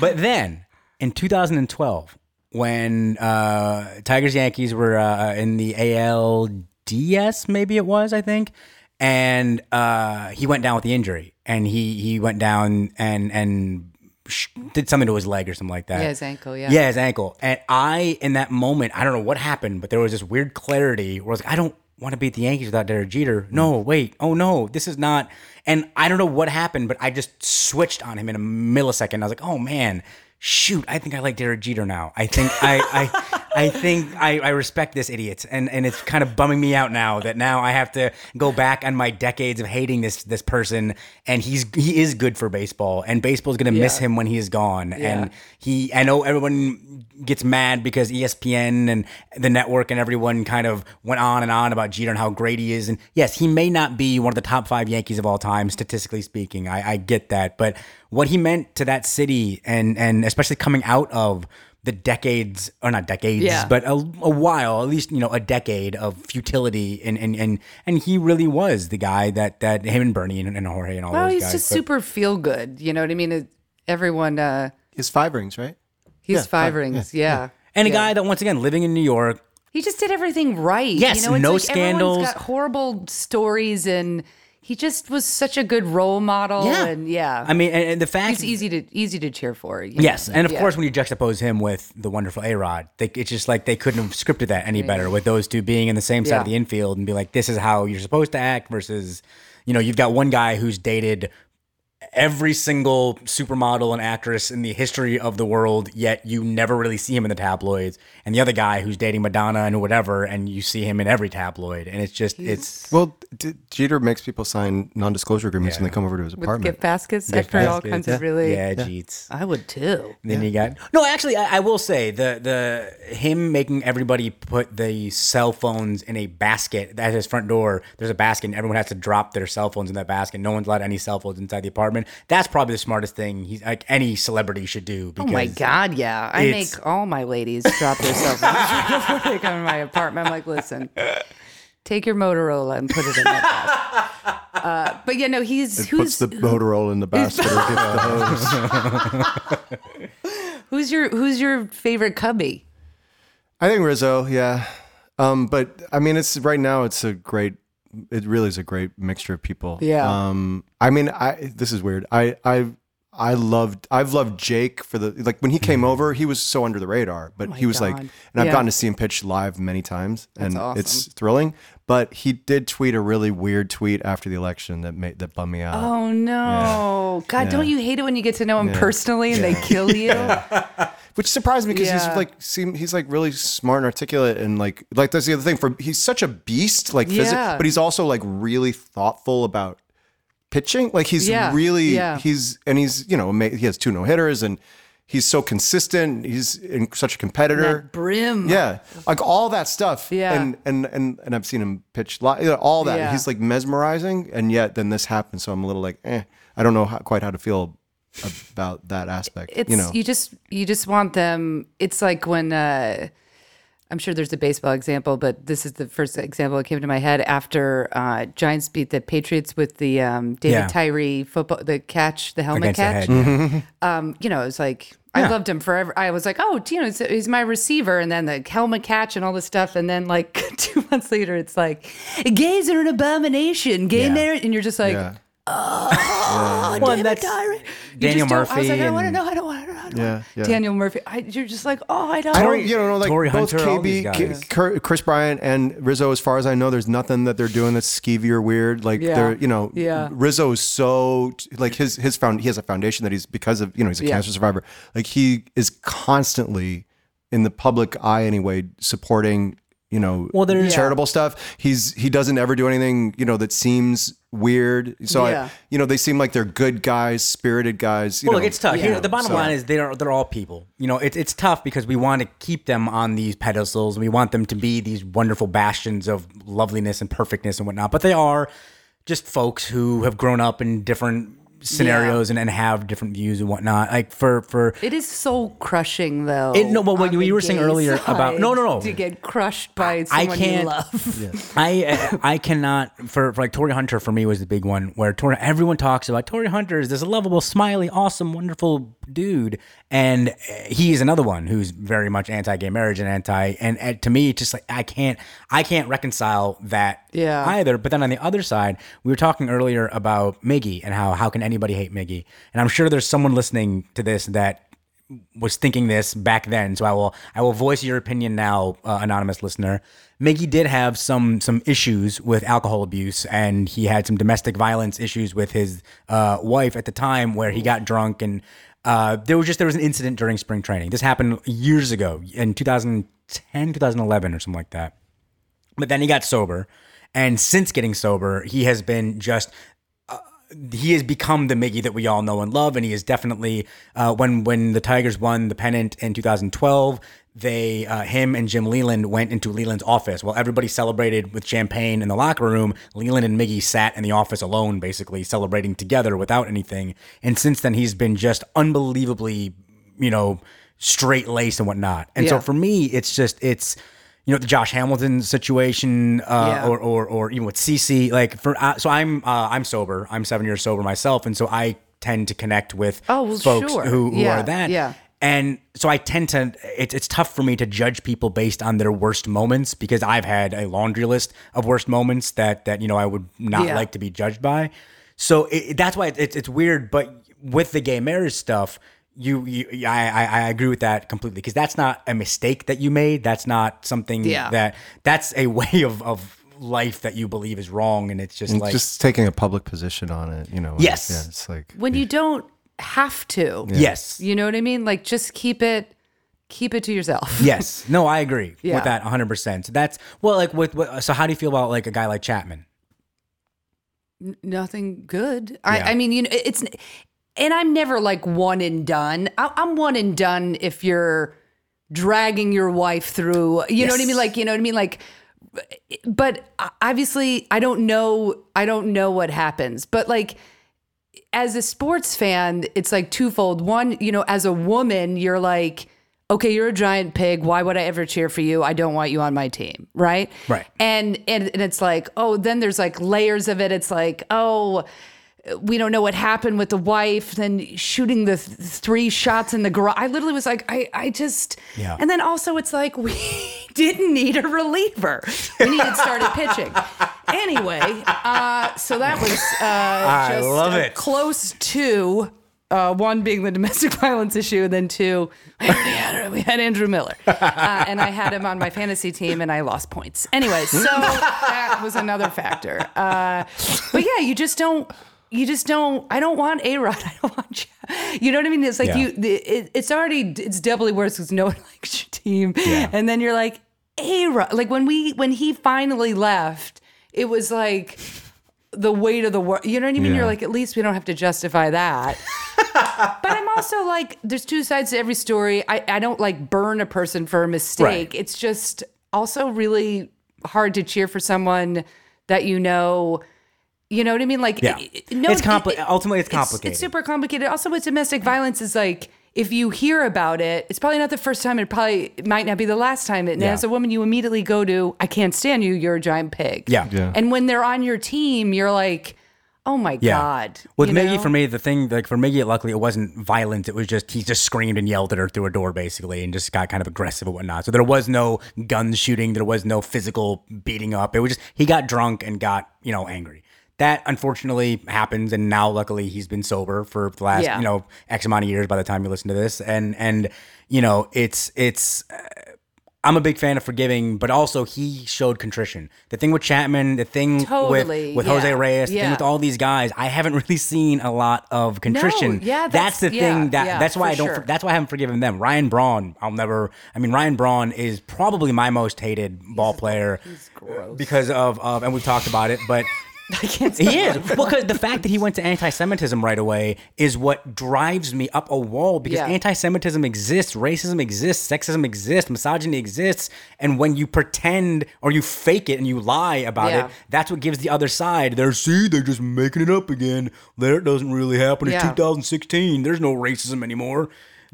But then in 2012, when uh, Tigers Yankees were uh, in the ALDS, maybe it was, I think, and uh, he went down with the injury, and he he went down and and sh- did something to his leg or something like that. Yeah, his ankle, yeah. Yeah, his ankle. And I, in that moment, I don't know what happened, but there was this weird clarity where I was like, I don't want to beat the Yankees without Derek Jeter. No, wait. Oh, no, this is not. And I don't know what happened, but I just switched on him in a millisecond. I was like, oh, man. Shoot, I think I like Derek Jeter now. I think I, I, think I, I respect this idiot, and and it's kind of bumming me out now that now I have to go back on my decades of hating this this person, and he's he is good for baseball, and baseball's gonna miss him when he is gone, Yeah. and he I know everyone gets mad because ESPN and the network and everyone kind of went on and on about Jeter and how great he is. And yes, he may not be one of the top five Yankees of all time, statistically speaking. I, I get that. But what he meant to that city and and especially coming out of the decades or not decades, Yeah. but a, a while, at least, you know, a decade of futility and and and and he really was the guy that that him and Bernie and, and Jorge and all Well, those he's guys. just but- super feel good. You know what I mean? It, everyone, uh, His five rings, right? he's Yeah, five five, rings. Yeah. and a guy that once again living in New York, He just did everything right. Yes, you know, it's no like scandals. Everyone's got horrible stories, and he just was such a good role model. Yeah. and yeah, I mean, and, and the fact he's easy to easy to cheer for. you Yes, know? and of Yeah. course, when you juxtapose him with the wonderful A Rod, it's just like they couldn't have scripted that any better with those two being in the same side of the infield and be like, this is how you're supposed to act versus, you know, you've got one guy who's dated every single supermodel and actress in the history of the world, yet you never really see him in the tabloids, and the other guy who's dating Madonna and whatever, and you see him in every tabloid, and it's just it's Well, D- Jeter makes people sign non-disclosure agriments when they come over to his apartment. with gift baskets, I for all kinds of really. yeah, Jeets. I would too. And then you got no. Actually, I, I will say the the him making everybody put the cell phones in a basket at his front door. There's a basket, and everyone has to drop their cell phones in that basket. No one's allowed any cell phones inside the apartment. That's probably the smartest thing he's like any celebrity should do. Oh Because my God, yeah. I make all my ladies drop their cell phones before they come to my apartment. I'm like, listen, take your Motorola and put it in that basket. Uh, but yeah, no, he's It who's puts the Motorola in the basket or gets the hose. who's your who's your favorite cubby? I think Rizzo, yeah. Um, but I mean, it's right now. It's a great. It really is a great mixture of people. Yeah. Um, I mean, I this is weird. I I I loved. I've loved Jake for the like when he came over. He was so under the radar, but he was like, and I've Yeah. gotten to see him pitch live many times, and awesome. it's thrilling. But he did tweet a really weird tweet after the election that made that bummed me out. Oh no, God! Yeah. Don't you hate it when you get to know him personally and they kill you? which surprised me because Yeah. he's like seem he's like really smart and articulate and like like that's the other thing for he's such a beast like physic, Yeah. but he's also like really thoughtful about pitching like he's Yeah, really yeah. he's and he's you know he has two no hitters and he's so consistent. He's in such a competitor. That brim. Yeah, like all that stuff. Yeah. and and and, and I've seen him pitch you all that. Yeah. He's like mesmerizing, and yet then this happens. So I'm a little like, eh, I don't know how, quite how to feel about that aspect. It's you know, you just you just want them. It's like when uh, I'm sure there's a baseball example, but this is the first example that came to my head after uh, Giants beat the Patriots with the um, David Yeah. Tyree football, the catch, the helmet Against the catch. head. yeah. Um, you know, it was like I loved him forever. I was like, oh, you know, he's, he's my receiver, and then the helmet catch and all this stuff, and then like two months later, it's like gays are an abomination, gay Yeah. marriage, and you're just like. yeah, Oh, Well, David that's Tyree. Daniel just don't- I was Murphy like, I don't want to know. I don't want to know. I don't Yeah, wanna- yeah. Daniel Murphy. I, you're just like, oh, I don't. I don't, you know, like Torii both Hunter, KB. K- Kurt- Kris Bryant, and Rizzo. As far as I know, there's nothing that they're doing that's skeevy or weird. Like Yeah. they're, you know, Yeah. Rizzo is so like his his found he has a foundation that he's because of you know he's a Yeah. cancer survivor. Like he is constantly in the public eye anyway, supporting you know Well, there's- charitable stuff. He's he doesn't ever do anything you know that seems weird. So Yeah. I you know they seem like they're good guys, spirited guys. You Well, know, look, it's tough. Here, the bottom so- line is they're they're all people. You know, it's it's tough because we want to keep them on these pedestals and we want them to be these wonderful bastions of loveliness and perfectness and whatnot. But they are just folks who have grown up in different scenarios and, and have different views and whatnot. Like for for It is so crushing, though. It- no, but what you- were saying earlier about- no, no, no. to get crushed by I someone can't- you love. I I cannot for, for like Torii Hunter for me was the big one where Torii everyone talks about Torii Hunter is this lovable, smiley, awesome, wonderful dude, and uh, he is another one who's very much anti-gay marriage and anti and, and to me it's just like I can't I can't reconcile that Yeah. either. But then on the other side, we were talking earlier about Miggy and how how can anybody hate Miggy, and I'm sure there's someone listening to this that was thinking this back then. So I will I will voice your opinion now, uh, anonymous listener. Miggy did have some some issues with alcohol abuse, and he had some domestic violence issues with his uh, wife at the time, where he got drunk and. Uh, there was just there was an incident during spring training. This happened years ago in 2010, 2011 or something like that. But then he got sober, and since getting sober, he has been just he has become the Miggy that we all know and love, and he is definitely uh, when when the Tigers won the pennant in 2012. They, uh, him and Jim Leyland went into Leyland's office while everybody celebrated with champagne in the locker room. Leyland and Miggy sat in the office alone, basically celebrating together without anything. And since then, he's been just unbelievably, you know, straight laced and whatnot. And so for me, it's just it's you know the Josh Hamilton situation, uh, Yeah. or, or or even with CC. Like for uh, so I'm uh, I'm sober. I'm seven years sober myself, and so I tend to connect with Oh, well, folks sure. who, who Yeah, are that. yeah. And so I tend to it's it's tough for me to judge people based on their worst moments because I've had a laundry list of worst moments that that you know I would not Yeah. like to be judged by. So it, that's why it's it's weird. But with the gay marriage stuff, you, you I, I I agree with that completely because that's not a mistake that you made. That's not something Yeah. that that's a way of of life that you believe is wrong, and it's just like just taking a public position on it, you know. Yes. Yeah, it's like when you don't have to. yes, You know what I mean? Like just keep it keep it to yourself. yes. No, I agree Yeah. with that 100. percent So that's well, like with, with so how do you feel about like a guy like Chapman? Nothing good. I, Yeah. I mean, you know, it's and I'm never like one and done. I, I'm one and done if you're dragging your wife through. You know what I Yes. mean? Like, you know what I mean? Like, but obviously, I don't know. I don't know what happens. But like, as a sports fan, it's like twofold. One, you know, as a woman, you're like, okay, you're a giant pig. Why would I ever cheer for you? I don't want you on my team, right? Right. And and and it's like, oh, then there's like layers of it. It's like, oh, we don't know what happened with the wife. Then shooting the th- three shots in the garage. I literally was like, I I just. Yeah. And then also, it's like we didn't need a reliever. We needed started pitching. Anyway, uh, so that was uh, just love uh, it. close to uh, one being the domestic violence issue, and then two, I already had, we had Andrew Miller, uh, and I had him on my fantasy team, and I lost points. Anyway, so that was another factor. Uh, but yeah, you just don't. You just don't. I don't want a Rod. I don't want. you You know what I mean? It's like Yeah. you. It, it's already. It's doubly worse because no one likes your team, yeah. and then you're like a Rod. Like when we when he finally left, it was like the weight of the world. You know what I mean? Yeah. You're like, at least we don't have to justify that. but I'm also like, there's two sides to every story. I, I don't like burn a person for a mistake. Right. It's just also really hard to cheer for someone that you know. You know what I mean? Like, Yeah. it- it- no, It's complicated. it- it- ultimately, it's complicated. It's, super complicated. Also, with domestic violence, is like if you hear about it, it's probably not the first time. It probably might not be the last time. And Yeah. as a woman, you immediately go to, "I can't stand you. You're a giant pig." Yeah. Yeah. And when they're on your team, you're like, "Oh my Yeah. god." With you Miggy, know? for me, the thing like for Miggy, luckily it wasn't violent. It was just he just screamed and yelled at her through a door, basically, and just got kind of aggressive and whatnot. So there was no guns shooting. There was no physical beating up. It was just he got drunk and got you know angry. That unfortunately happens, and now luckily he's been sober for the last Yeah. you know x amount of years. By the time you listen to this, and and you know it's it's uh, I'm a big fan of forgiving, but also he showed contrition. The thing with Chapman, the thing Totally, with with Jose Reyes, the thing yeah. with all these guys, I haven't really seen a lot of contrition. yeah, that's, that's- the yeah, thing that yeah, that's why I don't. sure. That's why I haven't forgiven them. Ryan Braun, I'll never. I mean, Ryan Braun is probably my most hated ball player because of of, and we've talked about it, but. I can't. He is. Well, because the fact that he went to anti Semitism right away is what drives me up a wall because Yeah. anti Semitism exists, racism exists, sexism exists, misogyny exists. And when you pretend or you fake it and you lie about Yeah. it, that's what gives the other side their see, they're just making it up again. That doesn't really happen. It's Yeah. 2016. There's no racism anymore.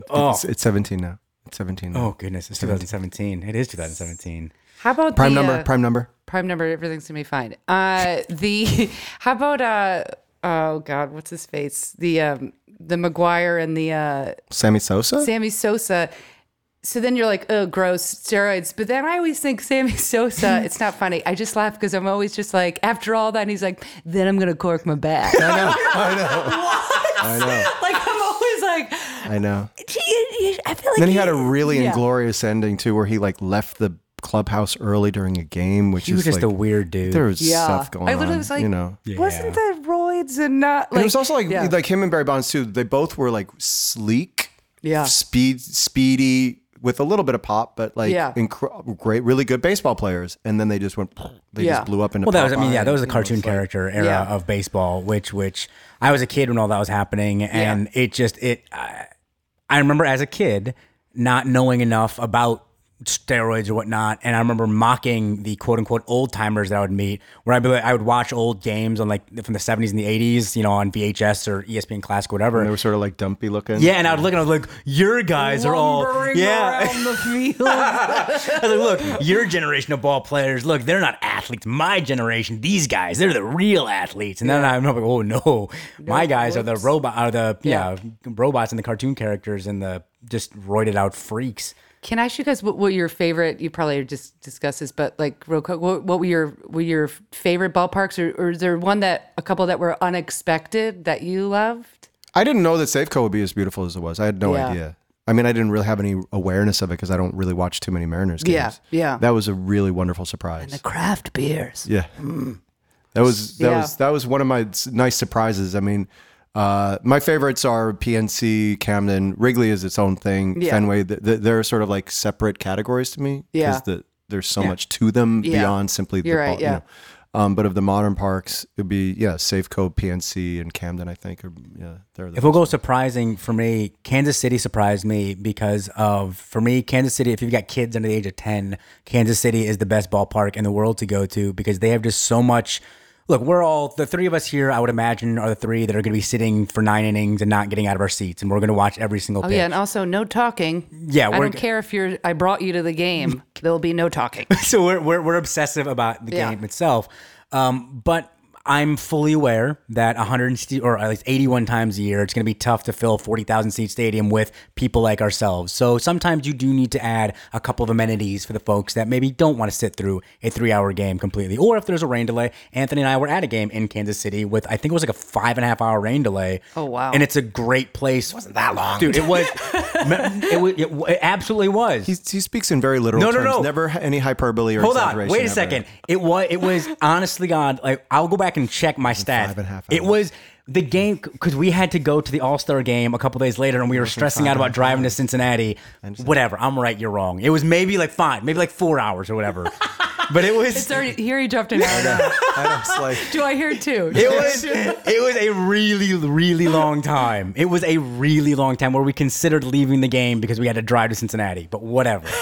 Oh, It's, it's 17 now. It's 17 now. oh goodness. It's 2017. It is 2017. How about prime the, number. uh, prime number. Prime number? Everything's gonna be fine. Uh, the how about uh oh god, what's his face? The um the McGwire and the uh Sammy Sosa. Sammy Sosa. So then you're like, oh, gross steroids. But then I always think Sammy Sosa. it's not funny. I just laugh because I'm always just like, after all that, and he's like, then I'm gonna cork my back. I know. I know. I know. like I'm always like, I know. I feel like then he had a really yeah. inglorious ending too, where he like left the clubhouse early during a game, which He is was just like, a weird dude. There was Yeah. stuff going on. I literally on. was like, you know. wasn't the roids and not And it was also like yeah. like him and Barry Bonds too. They both were like sleek, Yeah. speed, speedy with a little bit of pop, but like Yeah. incre- great, really good baseball players. And then they just went, they Yeah. just blew up into. Well, that was I mean, yeah, that was the you know, cartoon it's like- character era Yeah. of baseball, which which I was a kid when all that was happening, and it just it. I, I remember as a kid not knowing enough about steroids or whatnot, and I remember mocking the quote unquote old timers that I would meet, where I'd be like, I would watch old games on like from the seventies and the eighties, you know, on VHS or ESPN Classic, or whatever. And they were sort of like dumpy looking. yeah, and I would look and I was like, "Your guys are all yeah." around the field. I was like, look, your generation of ball players, look, they're not athletes. My generation, these guys, they're the real athletes. And then I'm like, oh no, my guys are the robot, are the yeah. robots and the cartoon characters and the just roided out freaks. Can I ask you guys what, what your favorite? You probably just discussed this, but like real quick, what, what were your were your favorite ballparks, or, or is there one that a couple that were unexpected that you loved? I didn't know that Safeco would be as beautiful as it was. I had no Yeah. idea. I mean, I didn't really have any awareness of it because I don't really watch too many Mariners games. Yeah, yeah. That was a really wonderful surprise. And the craft beers. Yeah. Mm. That was that Yeah. was that was one of my nice surprises. I mean, uh, my favorites are PNC, Camden, Wrigley is its own thing. Yeah. Fenway, th- th- they're sort of like separate categories to me. Yeah. the, there's so much to them Yeah. beyond simply the You're ball, right, you yeah. know. Um, but of the modern parks, it'd be yeah, Safeco, PNC, and Camden. I think are yeah, they're the If we'll go surprising for me, Kansas City surprised me because of for me Kansas City. If you've got kids under the age of ten, Kansas City is the best ballpark in the world to go to because they have just so much. Look, we're all the three of us here. I would imagine are the three that are going to be sitting for nine innings and not getting out of our seats, and we're going to watch every single. Oh pitch. yeah, and also no talking. Yeah, I don't care if you're. I brought you to the game. There'll be no talking. so we're, we're, we're obsessive about the Yeah. game itself. Um, but I'm fully aware that 100 or at least 81 times a year, it's going to be tough to fill 40,000 seat stadium with people like ourselves. So sometimes you do need to add a couple of amenities for the folks that maybe don't want to sit through a three hour game completely. Or if there's a rain delay, Anthony and I were at a game in Kansas City with, I think it was like a five and a half hour rain delay. Oh, wow. And it's a great place. wasn't that long. Dude, it was, it, was, it, it absolutely was. He, he speaks in very literal No, no, terms. no. Never any hyperbole or Hold on, exaggeration wait a ever. second. It was it was honestly God. Like I'll go back and check my stats. five and a half It was the game because we had to go to the All Star game a couple days later, and we were stressing out about driving to Cincinnati. Whatever, I'm right, you're wrong. It was maybe like five, maybe like four hours or whatever. but it was It's already here. He dropped an hour. I was like, Do I hear it too? It was it was a really really long time. It was a really long time where we considered leaving the game because we had to drive to Cincinnati. But whatever.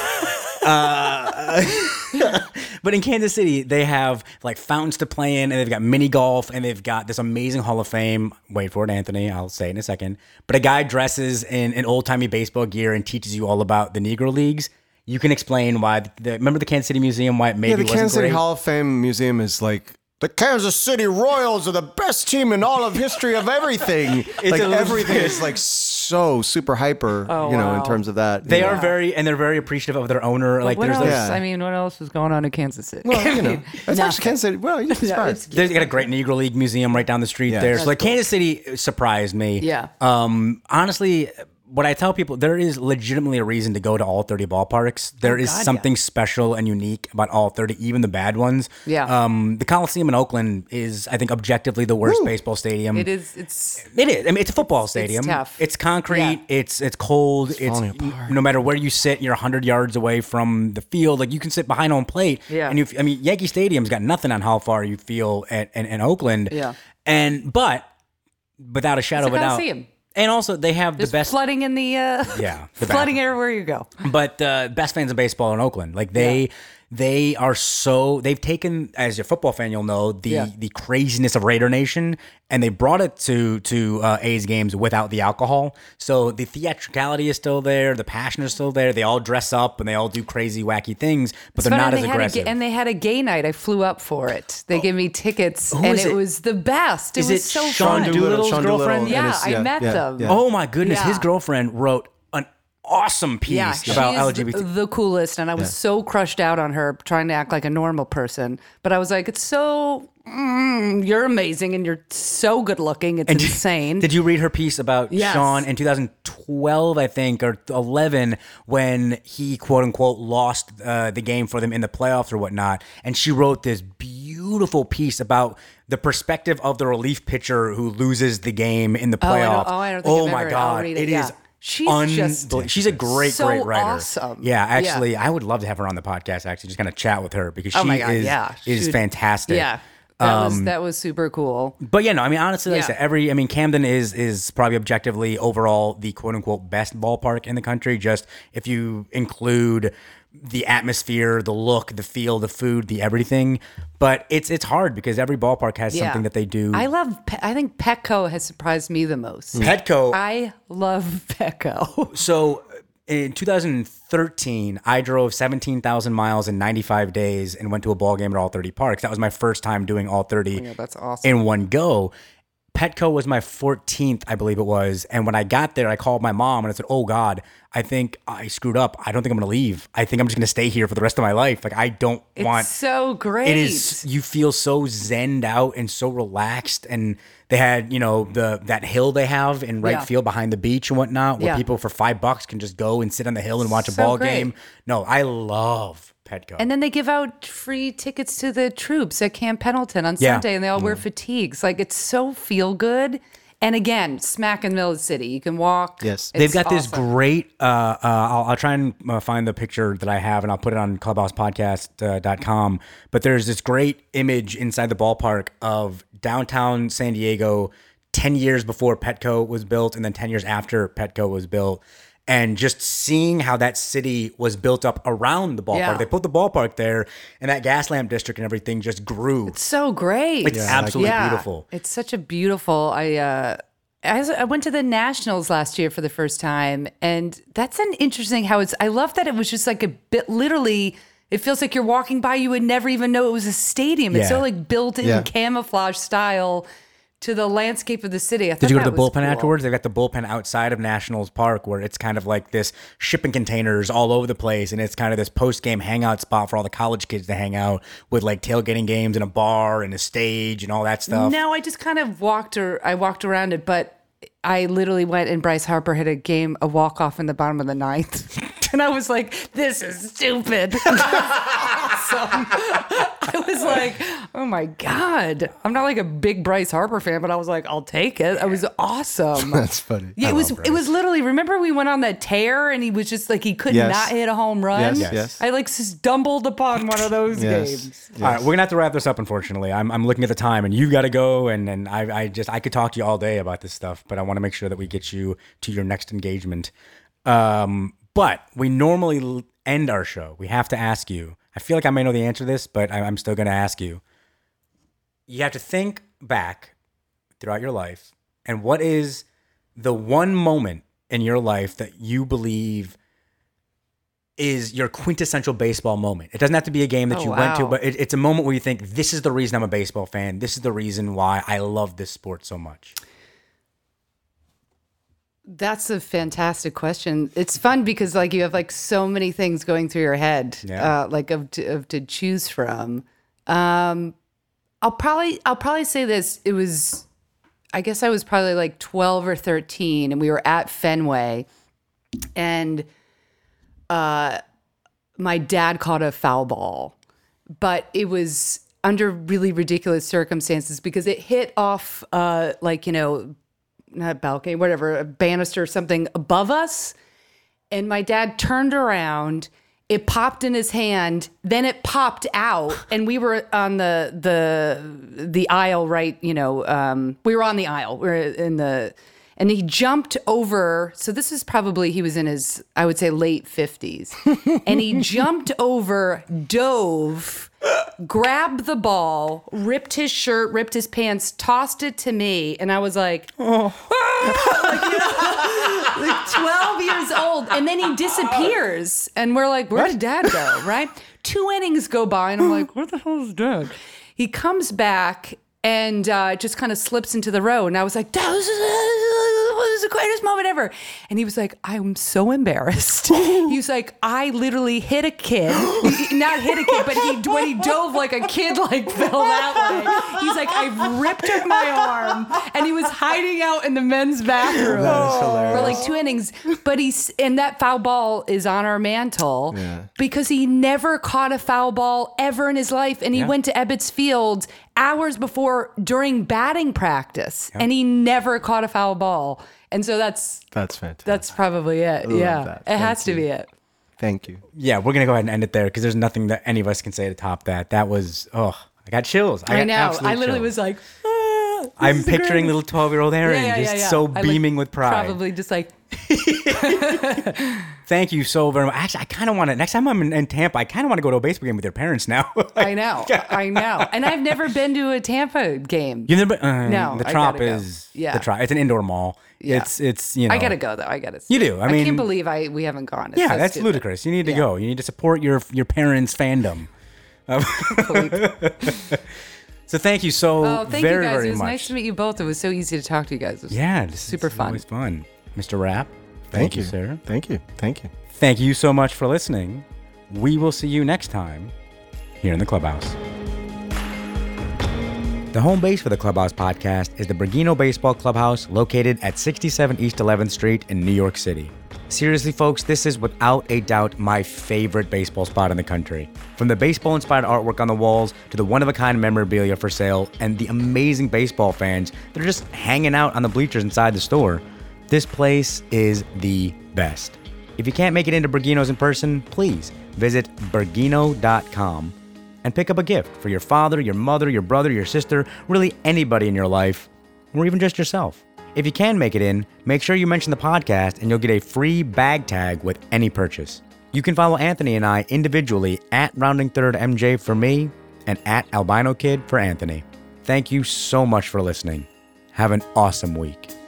Uh, but in Kansas City, they have like fountains to play in, and they've got mini golf, and they've got this amazing Hall of Fame. Wait for it, Anthony. I'll say it in a second. But a guy dresses in an old timey baseball gear and teaches you all about the Negro Leagues. You can explain why. The, remember the Kansas City Museum? Why it maybe yeah, the Kansas City great? Hall of Fame Museum is like the Kansas City Royals are the best team in all of history of everything. like everything is like so super hyper, Oh, you know, in terms of that. They you are very, and they're very appreciative of their owner. like what there's else? those, Yeah. I mean, what else was going on in Kansas City? Well, you know, that's Nothing. actually Kansas City. Well, you're surprised. it's- There's got a great Negro League museum right down the street Yeah. there. That's So like Kansas City surprised me. Yeah. Um. Honestly, what I tell people, there is legitimately a reason to go to all 30 ballparks. There is Oh, God, yeah. something special and unique about all 30, even the bad ones. Yeah. Um. The Coliseum in Oakland is, I think, objectively the worst baseball stadium. it is. It's It is. I mean, it's a football stadium. It's tough. It's concrete. Yeah. It's it's cold. It's, falling apart. no matter where you sit, you're hundred yards away from the field. Like you can sit behind home plate. Yeah. And you, I mean, Yankee Stadium's got nothing on how far you feel at in, in Oakland. Yeah. And but without a shadow It's of a a doubt. And also, they have there's the best. flooding in the uh, Yeah, the flooding bathroom. everywhere you go. but uh, best fans of baseball in Oakland. Like they, they are so they've taken as a football fan, you'll know the Yeah. the craziness of Raider Nation, and they brought it to to uh, A's games without the alcohol. So the theatricality is still there, the passion is still there. They all dress up and they all do crazy, wacky things, but they're But not as they aggressive. ga- and they had a gay night. I flew up for it. They gave me tickets, and it, it? was the best. It Is was it so Sean fun. Doolittle's Sean girlfriend? and Yeah, his- I met them. yeah. oh my goodness, his girlfriend wrote an awesome piece Yeah, about LGBT. the coolest, and I was so crushed out on her trying to act like a normal person. But I was like, it's so mm, you're amazing, and you're so good looking. It's And insane. Did you read her piece about Yes. Sean in 2012, I think, or 11, when he quote unquote lost uh, the game for them in the playoffs or whatnot? And she wrote this beautiful piece about the perspective of the relief pitcher who loses the game in the Oh, playoffs. oh, think I've my God. It it, is. Yeah. She's just she's a great, so great writer. awesome. Yeah, Yeah. actually, I would love to have her on the podcast. Actually, just kind of chat with her because oh she oh god, is yeah, is She- fantastic. Yeah, that was Um, that was super cool. But yeah, no, I mean honestly, like I said, every I mean Camden is is probably objectively overall the quote unquote best ballpark in the country. Just if you include the atmosphere, the look, the feel, the food, the everything. But it's it's hard because every ballpark has Yeah. something that they do. I love. Pe- I think Petco has surprised me the most. Petco. I love Petco. so in 2013, I drove 17,000 miles in 95 days and went to a ball game at all 30 parks. That was my first time doing all 30 Yeah, that's awesome. in one go. Petco was my 14th, I believe it was. And when I got there, I called my mom and I said, Oh God, I think I screwed up. I don't think I'm going to leave. I think I'm just going to stay here for the rest of my life. Like, I don't It's want. so great. It is. You feel so zenned out and so relaxed, and they had you know the that hill they have in right Yeah. field behind the beach and whatnot, where Yeah. people for five bucks can just go and sit on the hill and watch a ball great. game. No, I love Petco. And then they give out free tickets to the troops at Camp Pendleton on Yeah. Sunday, and they all wear fatigues. Like it's so feel good. And again, smack in the middle of the city. You can walk. Yes. They've It's got this great. Uh, uh, I'll, I'll try and uh, find the picture that I have, and I'll put it on clubhousepodcast.com. But there's this great image inside the ballpark of downtown San Diego, ten years before Petco was built, and then ten years after Petco was built. And just seeing how that city was built up around the ballpark. Yeah. They put the ballpark there, and that gas lamp district and everything just grew. It's so great. It's absolutely beautiful. It's such a beautiful. I uh, I, went to the Nationals last year for the first time, and that's an interesting how it's. I love that it was just like a bit literally. It feels like you're walking by, you would never even know it was a stadium. It's Yeah. so like built in Yeah. camouflage style to the landscape of the city. I Did you go to the bullpen cool. afterwards? They've got the bullpen outside of Nationals Park where it's kind of like this shipping containers all over the place. And it's kind of this post game hangout spot for all the college kids to hang out with like tailgating games and a bar and a stage and all that stuff. No, I just kind of walked or I walked around it, but I literally went and Bryce Harper hit a game, a walk off in the bottom of the ninth. and I was like, this is stupid. awesome. I was like, oh my God. I'm not like a big Bryce Harper fan, but I was like, I'll take it. It was awesome. That's funny. Yeah, it was it was literally remember we went on that tear and he was just like he could Yes. not hit a home run. Yes, yes. I like stumbled upon one of those Yes. games. All right, we're gonna have to wrap this up. Unfortunately, I'm, I'm looking at the time, and you got to go. And and I, I just I could talk to you all day about this stuff, but I want to make sure that we get you to your next engagement. Um, but we normally end our show. We have to ask you. I feel like I may know the answer to this, but I'm still gonna ask you. You have to think back throughout your life, and what is the one moment in your life that you believe is your quintessential baseball moment. It doesn't have to be a game that Oh, you went to, but it, it's a moment where you think, this is the reason I'm a baseball fan. This is the reason why I love this sport so much. That's a fantastic question. It's fun because like you have like so many things going through your head, Yeah. uh, like of to, of to choose from. Um, I'll probably I'll probably say this. It was, I guess I was probably like twelve or thirteen, and we were at Fenway, and uh, my dad caught a foul ball, but it was under really ridiculous circumstances because it hit off uh, like you know not balcony, whatever, a banister or something above us. And my dad turned around. It popped in his hand, then it popped out, and we were on the the the aisle, right? You know, um, we were on the aisle. We are in the, and he jumped over. So this is probably he was in his, I would say, late fifties, and he jumped over, dove, grabbed the ball, ripped his shirt, ripped his pants, tossed it to me, and I was like, like 12 years old. And then he disappears. And we're like where did dad go right? Two innings go by and i'm like where the hell is dad? He comes back and uh, just kind of slips into the road. And i was like that was, was the greatest moment ever. And he was like i'm so embarrassed. He was like i literally hit a kid. Not hit a kid but he when he dove like a kid like fell that way. He's like i ripped up my arm. And he was hiding out in the men's bathroom for like two innings. But he's and that foul ball is on our mantle because he never caught a foul ball ever in his life, and he went to Ebbets Field hours before during batting practice, and he never caught a foul ball. And so that's That's fantastic. that's probably it. yeah, it has Thank to be it. Thank you. Yeah, we're to go ahead and end it there because there's nothing that any of us can say to top that. That was, oh, I got chills. I, I, got know. I literally chills. was like, ah, I'm picturing greatest. little 12 year old Erin Yeah, yeah, just so like, beaming with pride. Probably just like Thank you so very much. Actually, I kind of want to, next time I'm in, in Tampa, I kind of want to go to a baseball game with your parents now. I know, I know, and I've never been to a Tampa game. You've never been, uh, No, the Trop gotta go. is, Yeah. the Trop. It's an indoor mall. Yeah. It's, it's, you know. I gotta go though. I gotta. You do. I mean- I can't believe I we haven't gone. It's Yeah, so that's stupid. ludicrous. You need to Yeah. go. You need to support your your parents' fandom. so thank you so Oh, thank very, you guys. very It was much. nice to meet you both. It was so easy to talk to you guys. It was yeah, super is fun. Always fun, Mr. Rapp. Thank, you, you, sir. Thank you. Thank you. Thank you so much for listening. We will see you next time here in the clubhouse. The home base for the Clubhouse podcast is the Bergino Baseball Clubhouse located at 67 East 11th Street in New York City. Seriously, folks, this is without a doubt my favorite baseball spot in the country. From the baseball inspired artwork on the walls to the one of a kind memorabilia for sale and the amazing baseball fans that are just hanging out on the bleachers inside the store, this place is the best. If you can't make it into Bergino's in person, please visit bergino.com and pick up a gift for your father, your mother, your brother, your sister, really anybody in your life, or even just yourself. If you can make it in, make sure you mention the podcast and you'll get a free bag tag with any purchase. You can follow Anthony and I individually at Rounding Third MJ for me and at Albino Kid for Anthony. Thank you so much for listening. Have an awesome week.